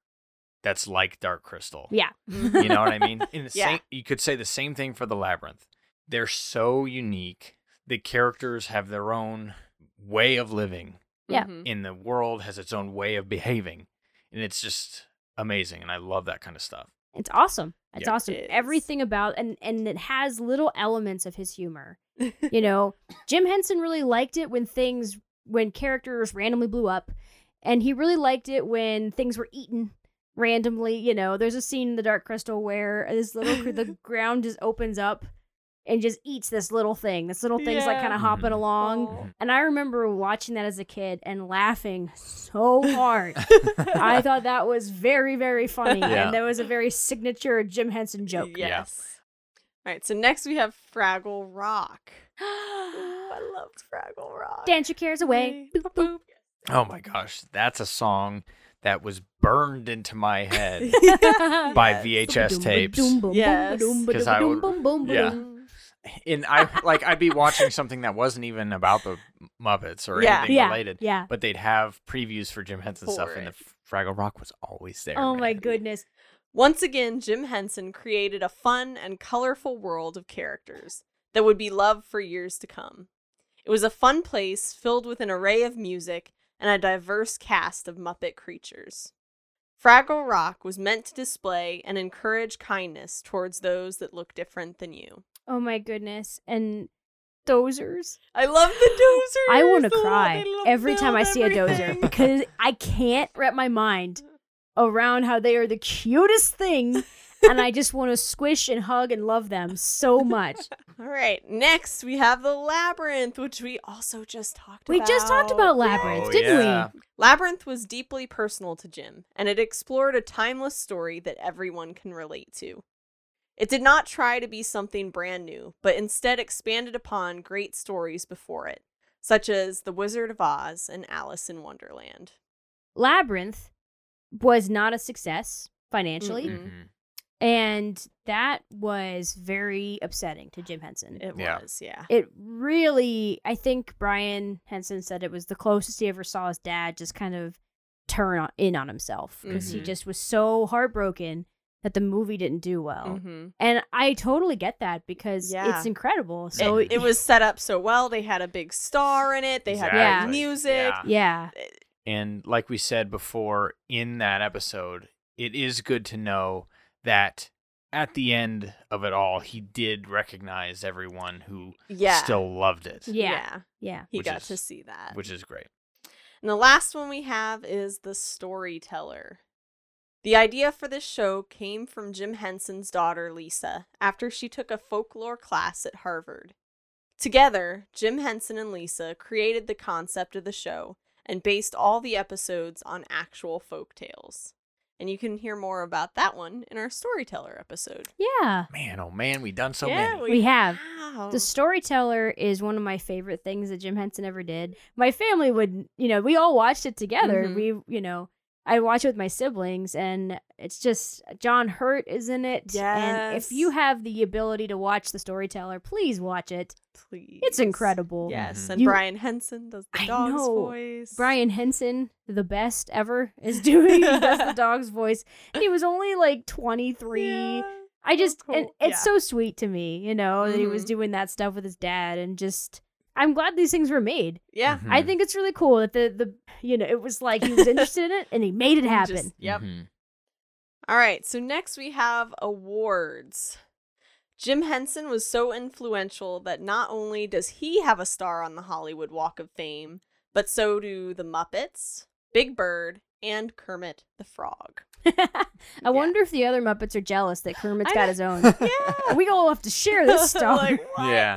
that's like Dark Crystal. yeah, You know what I mean? In the Yeah. same, you could say the same thing for the Labyrinth. They're so unique. The characters have their own way of living, Yeah. Mhm. and the world has its own way of behaving, and it's just amazing. And I love that kind of stuff. It's awesome. It's Yeah. awesome. It is. Everything about and and it has little elements of his humor. you know, Jim Henson really liked it when things when characters randomly blew up, and he really liked it when things were eaten randomly. You know, there's a scene in the Dark Crystal where this little the ground just opens up and just eats this little thing. This little thing's like kind of hopping Mhm. along. Aw. And I remember watching that as a kid and laughing so hard. I thought that was very, very funny. Yeah. And that was a very signature Jim Henson joke. Yes. All right. So next we have Fraggle Rock. Ooh, I loved Fraggle Rock. Dance your cares away. Boop, boop. Oh my gosh, that's a song that was burned into my head by VHS tapes. Yes. 'Cause I would- yeah. And I like I'd be watching something that wasn't even about the Muppets or Yeah. anything Yeah, related, yeah. but they'd have previews for Jim Henson stuff, For and the. Fraggle Rock was always there. Oh my goodness. Once again, Jim Henson created a fun and colorful world of characters that would be loved for years to come. It was a fun place filled with an array of music and a diverse cast of Muppet creatures. Fraggle Rock was meant to display and encourage kindness towards those that look different than you. Oh my goodness. And Doozers. I love the Doozers. I want to cry every time I build see a Doozer because I can't wrap my mind around how they are the cutest thing and I just want to squish and hug and love them so much. All right, next we have the labyrinth, which we also just talked We about. We just talked about Labyrinth, Oh, didn't yeah. Labyrinth was deeply personal to Jim, and it explored a timeless story that everyone can relate to. It did not try to be something brand new, but instead expanded upon great stories before it, such as The Wizard of Oz and Alice in Wonderland. Labyrinth was not a success financially, Mm-mm. Mhm. and that was very upsetting to Jim Henson. It Yeah. was, yeah. it really i think brian henson said it was the closest he ever saw his dad just kind of turn on, in on himself because he Mhm. just was so heartbroken that the movie didn't do well hmm and i totally get that because Yeah. it's incredible so it, it was set up so well. They had a big star in it. They had Yeah. music. Yeah. yeah And like we said before in that episode, it is good to know that at the end of it all, he did recognize everyone who Yeah. still loved it, yeah yeah He Which got is- to see that. which is great. And the last one we have is the storyteller. The idea for this show came from Jim Henson's daughter, Lisa, after she took a folklore class at Harvard. Together, Jim Henson and Lisa created the concept of the show and based all the episodes on actual folk tales. And you can hear more about that one in our storyteller episode. yeah Man, oh man, we done so yeah, many. we have have. the storyteller is one of my favorite things that jim henson ever did my family would you know we all watched it together Mhm. we you know i watch it with my siblings and it's just john hurt is in it Yes. and if you have the ability to watch the storyteller please watch it Please. it's incredible Yes, and You- Brian Henson does the I dog's know. voice. brian henson the best ever is doing does the dog's voice and he was only like 23 Yeah. I just cool. and it's Yeah. so sweet to me, you know, that he was Mhm. doing that stuff with his dad and just I'm glad these things were made. Yeah. I Mhm. think it's really cool that the the you know, it was like he was interested in it and he made it happen. just- yep. Mhm. All right, so next we have awards. Jim Henson was so influential that not only does he have a star on the Hollywood Walk of Fame, but so do the Muppets, Big Bird, and Kermit the Frog. I wonder if the other Muppets are jealous that Kermit's I got know. his own. Yeah. we all have to share this stuff. Like. Yeah.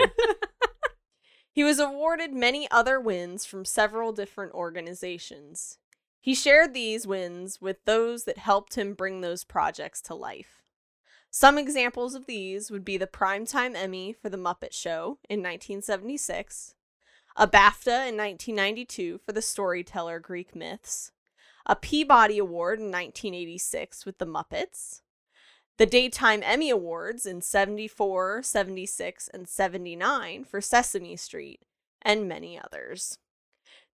He was awarded many other wins from several different organizations. He shared these wins with those that helped him bring those projects to life. Some examples of these would be the Primetime Emmy for The Muppet Show in 1976, a BAFTA in 1992 for The Storyteller Greek Myths, a Peabody Award in 1986 with The Muppets, the Daytime Emmy Awards in 74, 76, and 79 for Sesame Street, and many others.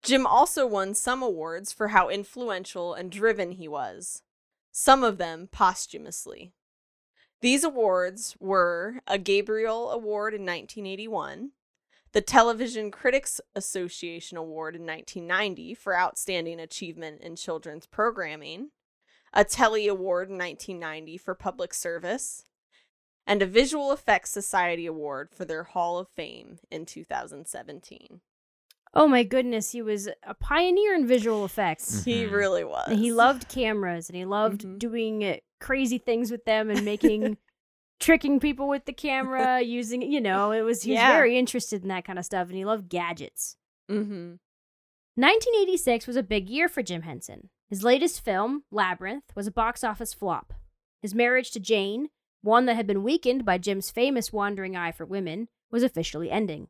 Jim also won some awards for how influential and driven he was, some of them posthumously. These awards were a Gabriel Award in 1981, the Television Critics Association Award in 1990 for Outstanding Achievement in Children's Programming, a Telly Award in 1990 for public service, and a Visual Effects Society Award for their Hall of Fame in 2017. Oh my goodness, he was a pioneer in visual effects. He Mhm. really was. And he loved cameras and he loved Mhm. doing uh, crazy things with them and making tricking people with the camera using you know it was he was Yeah. very interested in that kind of stuff and he loved gadgets Mm-hmm. 1986 was a big year for jim henson his latest film labyrinth was a box office flop his marriage to jane one that had been weakened by jim's famous wandering eye for women was officially ending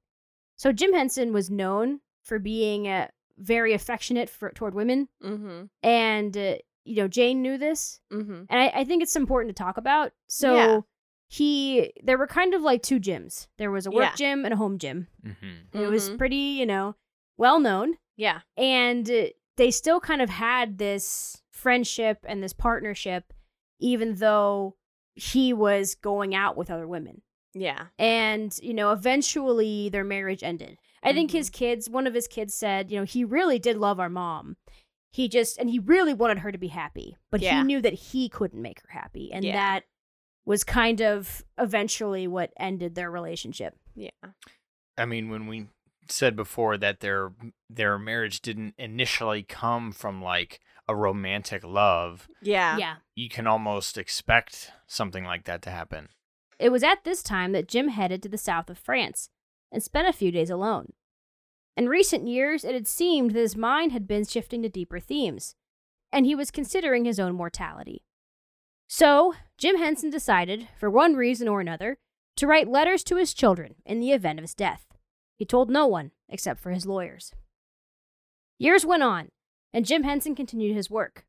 so jim henson was known for being uh, very affectionate for, toward women Mm-hmm. and uh, you know, Jane knew this, Mm-hmm. and I, I think it's important to talk about. So Yeah. he, there were kind of like two Jims. There was a work Yeah. Jim and a home Jim. Mm-hmm. It was Mhm. pretty, you know, well known, Yeah. and uh, they still kind of had this friendship and this partnership, even though he was going out with other women. Yeah. and you know eventually their marriage ended i think Mm-hmm. his kids one of his kids said you know he really did love our mom he just and he really wanted her to be happy but Yeah. he knew that he couldn't make her happy and Yeah. that was kind of eventually what ended their relationship Yeah. I mean, when we said before that their their marriage didn't initially come from like a romantic love, Yeah. yeah you can almost expect something like that to happen. it was at this time that jim headed to the south of france and spent a few days alone in recent years it had seemed that his mind had been shifting to deeper themes and he was considering his own mortality So, Jim Henson decided, for one reason or another, to write letters to his children in the event of his death. He told no one except for his lawyers. Years went on, and Jim Henson continued his work.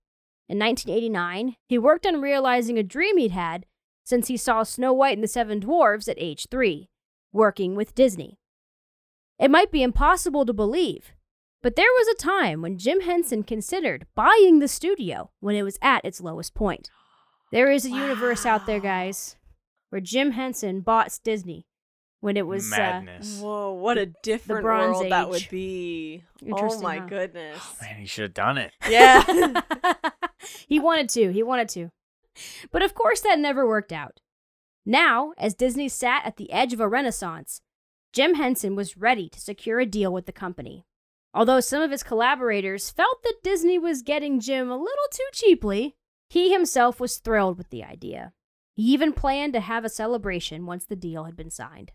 In 1989, he worked on realizing a dream he'd had since he saw Snow White and the Seven Dwarfs at age three, working with Disney. It might be impossible to believe, but there was a time when Jim Henson considered buying the studio when it was at its lowest point. There is a universe out there, guys, where Jim Henson bought Disney when it was uh, Madness. Whoa, what a different Bronze world that would Age. be. Oh my huh? goodness. Man, he should have done it. Yeah. he wanted to. He wanted to. But of course, that never worked out. Now, as Disney sat at the edge of a renaissance, Jim Henson was ready to secure a deal with the company. Although some of his collaborators felt that Disney was getting Jim a little too cheaply, he himself was thrilled with the idea. He even planned to have a celebration once the deal had been signed.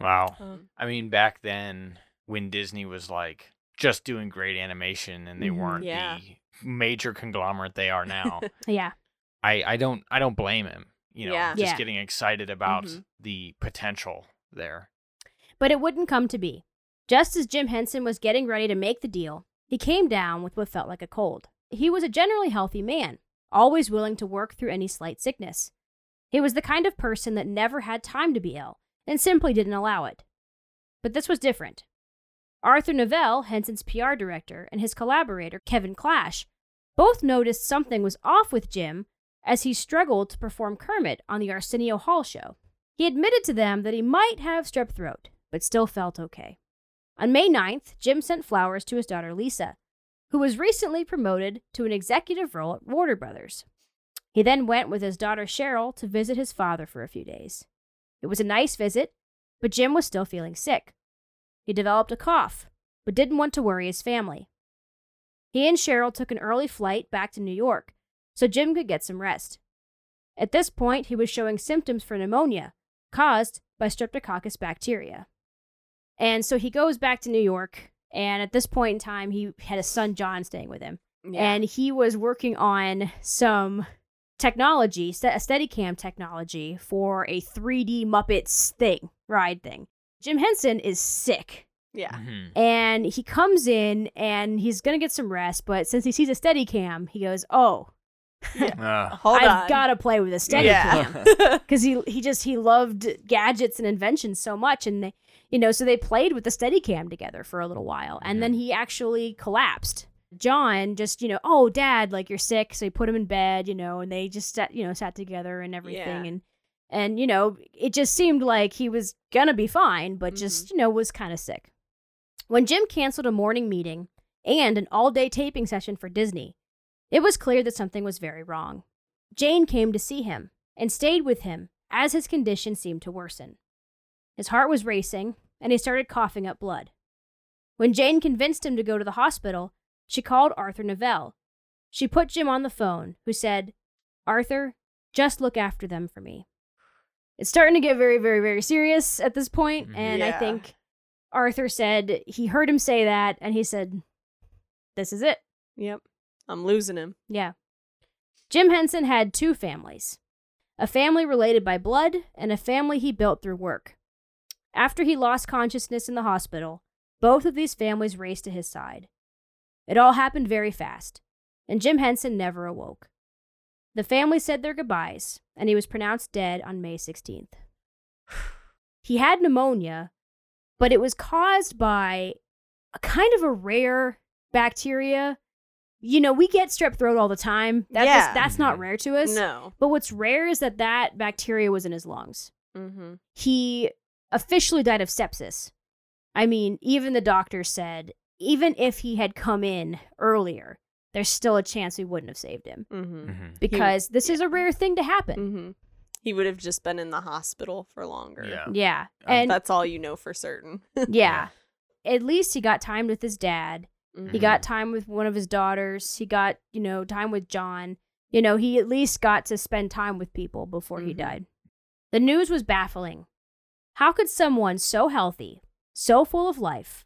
Wow. Um, I mean, back then when Disney was like just doing great animation and they Mhm. weren't Yeah. the major conglomerate they are now, Yeah. I I don't I don't blame him. You know, Yeah. just Yeah. getting excited about Mhm. the potential there. But it wouldn't come to be. Just as Jim Henson was getting ready to make the deal, he came down with what felt like a cold. He was a generally healthy man, always willing to work through any slight sickness. He was the kind of person that never had time to be ill and simply didn't allow it. But this was different. Arthur Novell, Henson's PR director, and his collaborator, Kevin Clash, both noticed something was off with Jim as he struggled to perform Kermit on the Arsenio Hall show. He admitted to them that he might have strep throat, but still felt okay. On May 9th, Jim sent flowers to his daughter Lisa, who was recently promoted to an executive role at Warner Brothers. He then went with his daughter Cheryl to visit his father for a few days. It was a nice visit, but Jim was still feeling sick. He developed a cough, but didn't want to worry his family. He and Cheryl took an early flight back to New York so Jim could get some rest. At this point, he was showing symptoms for pneumonia caused by Streptococcus bacteria. And so he goes back to New York, and at this point in time, he had his son John staying with him. yeah. And he was working on some technology, st- a Steadicam technology for a 3D Muppets thing, ride thing. Jim Henson is sick. yeah. Mhm. And he comes in and he's going to get some rest, but since he sees a Steadicam, he goes, Oh, Uh, Hold I've got to play with a Steadicam Yeah. because he he just he loved gadgets and inventions so much and they you know so they played with the steadicam together for a little while and then he actually collapsed john just you know oh dad like you're sick so he put him in bed you know and they just sat you know sat together and everything Yeah. and and you know it just seemed like he was gonna be fine but mm-hmm. just you know was kind of sick when jim canceled a morning meeting and an all-day taping session for disney it was clear that something was very wrong jane came to see him and stayed with him as his condition seemed to worsen. His heart was racing, and he started coughing up blood. When Jane convinced him to go to the hospital, she called Arthur Novell. She put Jim on the phone, who said, Arthur, just look after them for me. It's starting to get very, very, very serious at this point, Mhm. and I think Arthur said he heard him say that, and he said, This is it. Yep. I'm losing him. Yeah. Jim Henson had two families a family related by blood and a family he built through work. After he lost consciousness in the hospital, both of these families raced to his side. It all happened very fast. and Jim Henson never awoke. The family said their goodbyes, and he was pronounced dead on May 16th. He had pneumonia, but it was caused by a kind of a rare bacteria. You know, we get strep throat all the time. That, Yeah. that's not rare to us. No. But what's rare is that that bacteria was in his lungs. Mm-hmm. He officially died of sepsis. I mean, even the doctor said, even if he had come in earlier, there's still a chance we wouldn't have saved him Mm-hmm. Mm-hmm. because this is a rare thing to happen. Mm-hmm. He would have just been in the hospital for longer. Yeah. Yeah. Um, And That's all you know for certain. yeah. At least he got time with his dad. He Mhm. got time with one of his daughters. He got, you know, time with John. You know, he at least got to spend time with people before he Mhm. died. The news was baffling. How could someone so healthy, so full of life,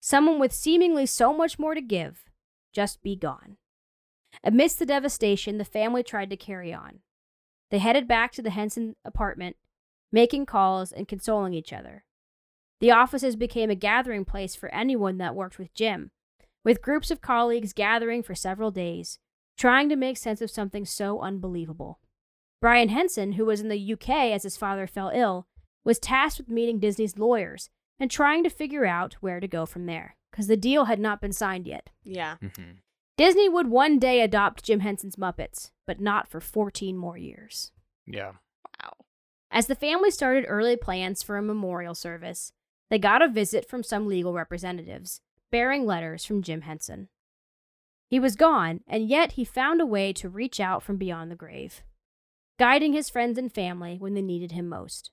someone with seemingly so much more to give, just be gone? Amidst the devastation, the family tried to carry on. They headed back to the Henson apartment, making calls and consoling each other. The offices became a gathering place for anyone that worked with Jim, with groups of colleagues gathering for several days, trying to make sense of something so unbelievable. Brian Henson, who was in the UK as his father fell ill, was tasked with meeting Disney's lawyers and trying to figure out where to go from there, because the deal had not been signed yet. Yeah. Mm-hmm. Disney would one day adopt Jim Henson's Muppets, but not for 14 more years. Yeah. Wow. As the family started early plans for a memorial service, they got a visit from some legal representatives, bearing letters from Jim Henson. He was gone, and yet he found a way to reach out from beyond the grave, guiding his friends and family when they needed him most.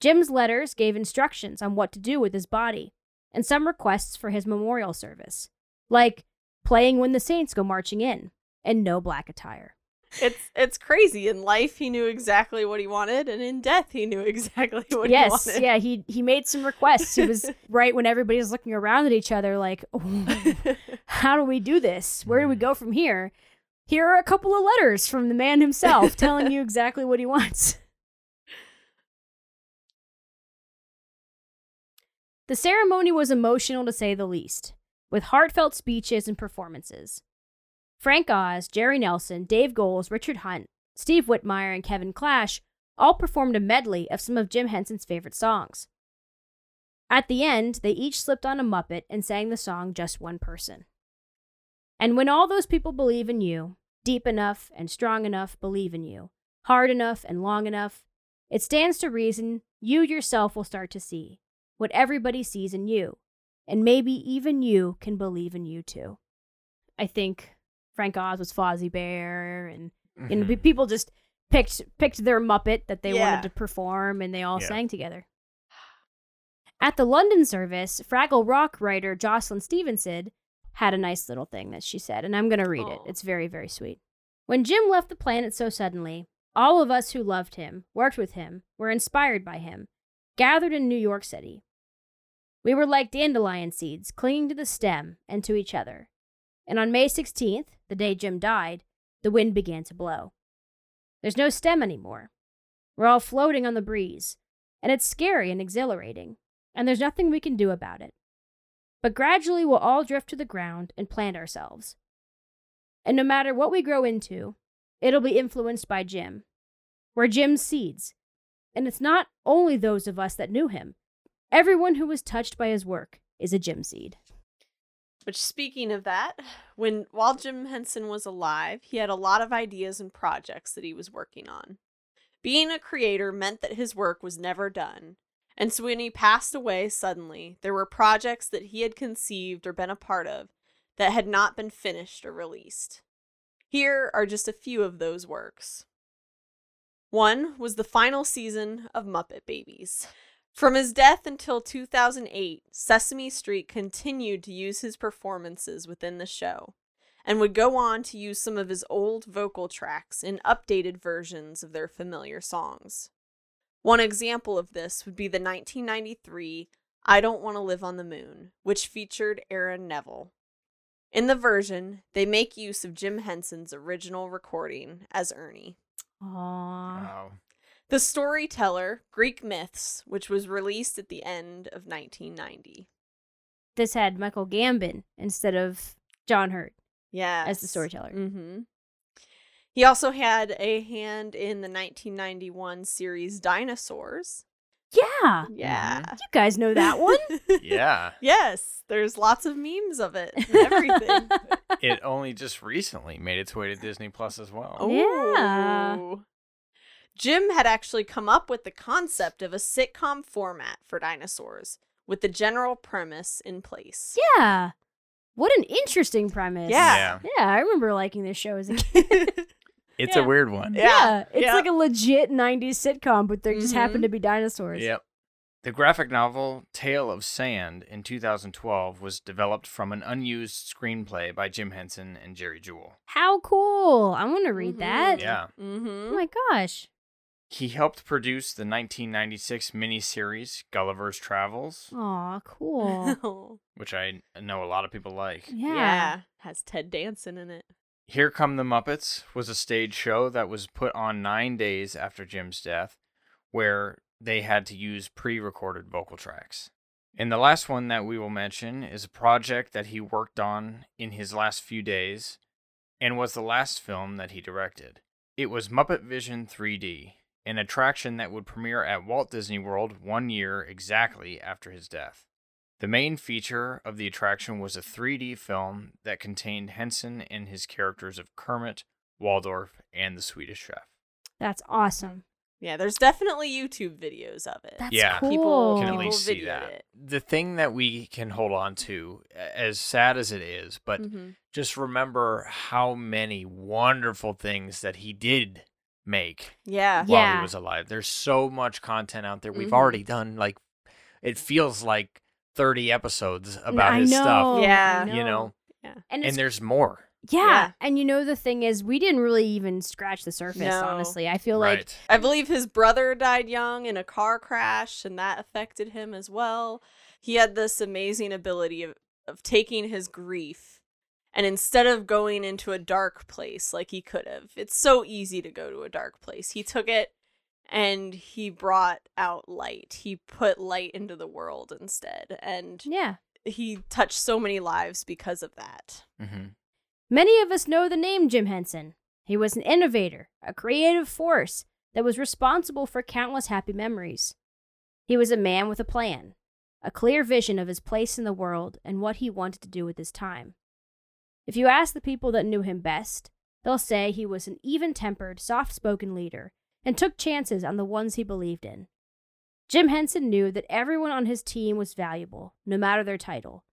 Jim's letters gave instructions on what to do with his body, and some requests for his memorial service, like playing when the Saints go marching in, and no black attire. It's it's crazy. In life, he knew exactly what he wanted, and in death, he knew exactly what yes, he wanted. Yes, yeah, he he made some requests. He was right when everybody was looking around at each other, like, oh, how do we do this? Where do we mm. go from here? Here are a couple of letters from the man himself telling you exactly what he wants. The ceremony was emotional to say the least, with heartfelt speeches and performances. Frank Oz, Jerry Nelson, Dave Goelz, Richard Hunt, Steve Whitmire, and Kevin Clash all performed a medley of some of Jim Henson's favorite songs. At the end, they each slipped on a Muppet and sang the song Just One Person. And when all those people believe in you, deep enough and strong enough believe in you, hard enough and long enough, it stands to reason you yourself will start to see what everybody sees in you, and maybe even you can believe in you too. I think Frank Oz was Fozzie Bear, and you know, mm-hmm. people just picked picked their Muppet that they Yeah. wanted to perform, and they all Yeah. sang together. At the London service, Fraggle Rock writer Jocelyn Stevenson had a nice little thing that she said, and I'm going to read it. It's very, very sweet. When Jim left the planet so suddenly, all of us who loved him, worked with him, were inspired by him, gathered in New York City. We were like dandelion seeds clinging to the stem and to each other. And on May 16th, the day Jim died, the wind began to blow. There's no stem anymore. We're all floating on the breeze, and it's scary and exhilarating, and there's nothing we can do about it. But gradually we'll all drift to the ground and plant ourselves. And no matter what we grow into, it'll be influenced by Jim. We're Jim's seeds. And it's not only those of us that knew him. Everyone who was touched by his work is a Jim seed. Which, speaking of that, when while Jim Henson was alive, he had a lot of ideas and projects that he was working on. Being a creator meant that his work was never done, and so when he passed away suddenly, there were projects that he had conceived or been a part of that had not been finished or released. Here are just a few of those works. One was the final season of Muppet Babies. From his death until 2008, Sesame Street continued to use his performances within the show and would go on to use some of his old vocal tracks in updated versions of their familiar songs. One example of this would be the 1993 I Don't Want to Live on the Moon, which featured Aaron Neville. In the version, they make use of Jim Henson's original recording as Ernie. Aww. Wow. The Storyteller Greek Myths, which was released at the end of 1990. This had Michael Gambon instead of John Hurt. Yeah. as the storyteller. Mm-hmm. He also had a hand in the 1991 series Dinosaurs. Yeah. Yeah. Mm-hmm. You guys know that one? Yeah. yes, there's lots of memes of it and everything. it only just recently made its way to Disney Plus as well. Oh. Yeah. Ooh. Jim had actually come up with the concept of a sitcom format for dinosaurs with the general premise in place. yeah. What an interesting premise. Yeah. Yeah, I remember liking this show as a kid. It's Yeah. a weird one. Yeah, it's yeah. like a legit 90s sitcom, but there just Mhm. happen to be dinosaurs. Yep. The graphic novel Tale of Sand in 2012 was developed from an unused screenplay by Jim Henson and Jerry Juhl. How cool. I want to read that. Yeah. Oh Mm-hmm. Oh my gosh. He helped produce the 1996 miniseries Gulliver's Travels, Aw, cool. which I know a lot of people like. yeah. yeah. Has Ted Danson in it. Here Come the Muppets was a stage show that was put on nine days after Jim's death, where they had to use pre recorded vocal tracks. And the last one that we will mention is a project that he worked on in his last few days and was the last film that he directed. It was Muppet Vision 3D, an attraction that would premiere at Walt Disney World one year exactly after his death. The main feature of the attraction was a 3D film that contained Henson and his characters of Kermit, Waldorf, and the Swedish Chef. That's awesome. Yeah, there's definitely YouTube videos of it. That's Yeah. cool. People can at People least see that. it. The thing that we can hold on to, as sad as it is, but Mhm. just remember how many wonderful things that he did make Yeah. while Yeah. he was alive. There's so much content out there. We've Mhm. already done like it feels like 30 episodes about I his know, stuff. Yeah. I You know, And, and it's, there's more. yeah. Yeah. And you know, the thing is, we didn't really even scratch the surface, No. honestly. I feel like right. I believe his brother died young in a car crash, and that affected him as well. He had this amazing ability of, of taking his grief and instead of going into a dark place like he could have, it's so easy to go to a dark place. He took it and he brought out light. He put light into the world instead. And yeah. he touched so many lives because of that. hmm Many of us know the name Jim Henson. He was an innovator, a creative force that was responsible for countless happy memories. He was a man with a plan, a clear vision of his place in the world and what he wanted to do with his time. If you ask the people that knew him best, they'll say he was an even tempered, soft spoken leader and took chances on the ones he believed in. Jim Henson knew that everyone on his team was valuable, no matter their title.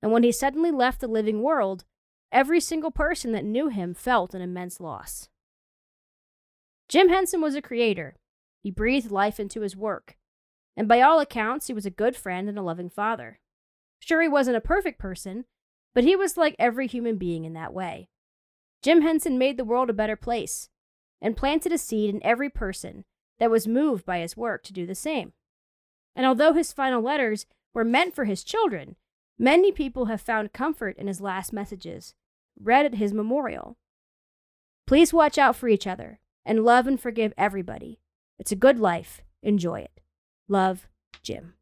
And when he suddenly left the living world, every single person that knew him felt an immense loss. Jim Henson was a creator. He breathed life into his work. And by all accounts, he was a good friend and a loving father. Sure, he wasn't a perfect person, but he was like every human being in that way. Jim Henson made the world a better place and planted a seed in every person that was moved by his work to do the same. And although his final letters were meant for his children, many people have found comfort in his last messages, read at his memorial. Please watch out for each other and love and forgive everybody. It's a good life. Enjoy it. Love, Jim.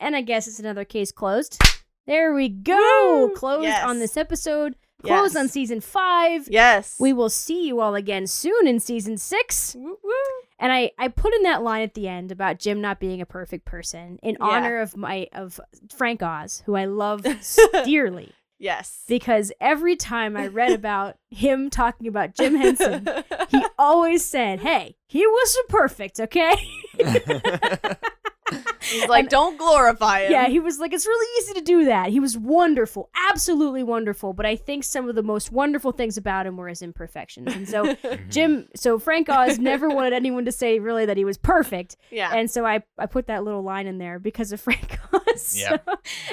And I guess it's another case closed. There we go. Woo! Closed Yes. on this episode. Closed Yes. on season five. Yes. We will see you all again soon in season six. Woo woo. And I, I put in that line at the end about Jim not being a perfect person in Yeah. honor of my of Frank Oz, who I love dearly. Yes. Because every time I read about him talking about Jim Henson, he always said, Hey, he wasn't perfect, okay? He's like, don't glorify him. Yeah, he was like, it's really easy to do that. He was wonderful, absolutely wonderful. But I think some of the most wonderful things about him were his imperfections. And so, mhm. Jim, so Frank Oz never wanted anyone to say really that he was perfect. yeah. And so I, I put that little line in there because of Frank Oz. Yeah. So,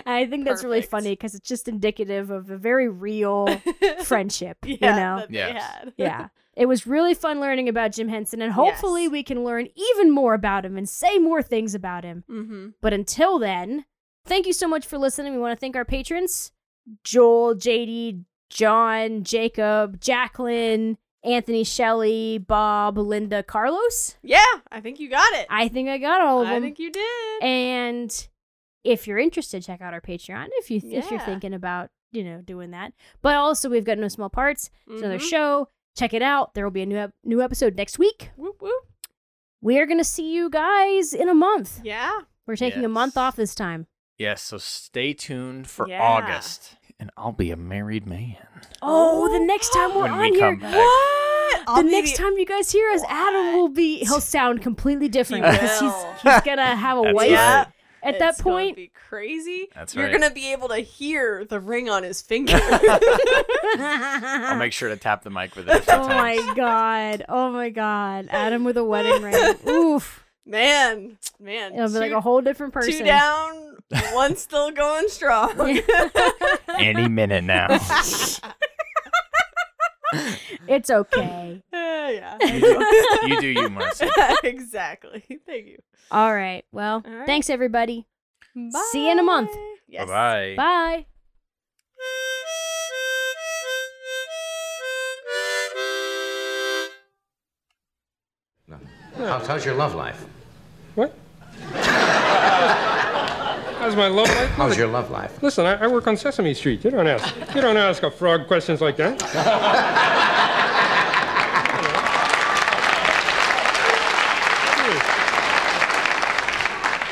and I think that's really funny because it's just indicative of a very real friendship, yeah, you know? that they had. yeah. It was really fun learning about Jim Henson, and hopefully Yes. we can learn even more about him and say more things about him. Mm-hmm. But until then, thank you so much for listening. We want to thank our patrons Joel, JD, John, Jacob, Jacqueline, Anthony Shelley, Bob, Linda, Carlos. Yeah, I think you got it. I think I got all of them. I think you did. and if you're interested, check out our Patreon. If you if you're thinking about you know, doing that. But also, we've got No Small Parts. It's another Mhm. show. Check it out. There will be a new ep- new episode next week. Whoop whoop. We are going to see you guys in a month. Yeah. We're taking a month off this time. Yes, so stay tuned for Yeah. August. And I'll be a married man. Oh, the oh, next time we're When on we here. come back. What? The I'll be next time you guys hear us, Adam will be, he'll sound completely different He because he's, he's going to have a wife right. At that It's point. be crazy. That's You're right. gonna be able to hear the ring on his finger. I'll make sure to tap the mic with it. Oh my god. Oh my god. Adam with a wedding ring. Oof. man, man. It'll be like a whole different person. Two down, one still going strong. Any minute now. It's okay. yeah. you do you, Marcy. exactly. Thank you. All right. Well, All right. thanks everybody. See you in a month. Yes. Bye bye. Bye. How's, how's your love life? What? How's my love life? How's your love life? Listen, I, I work on Sesame Street. You don't ask. You don't ask a frog questions like that.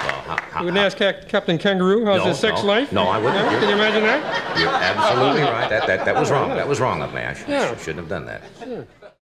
Well, how, how, You wouldn't ask Cap- Captain Kangaroo how's No, his sex no. life? No, I wouldn't. Yeah? Can you imagine that? You're absolutely right. That, that, that was wrong. That was wrong of me. I sh- Yeah. shouldn't have done that.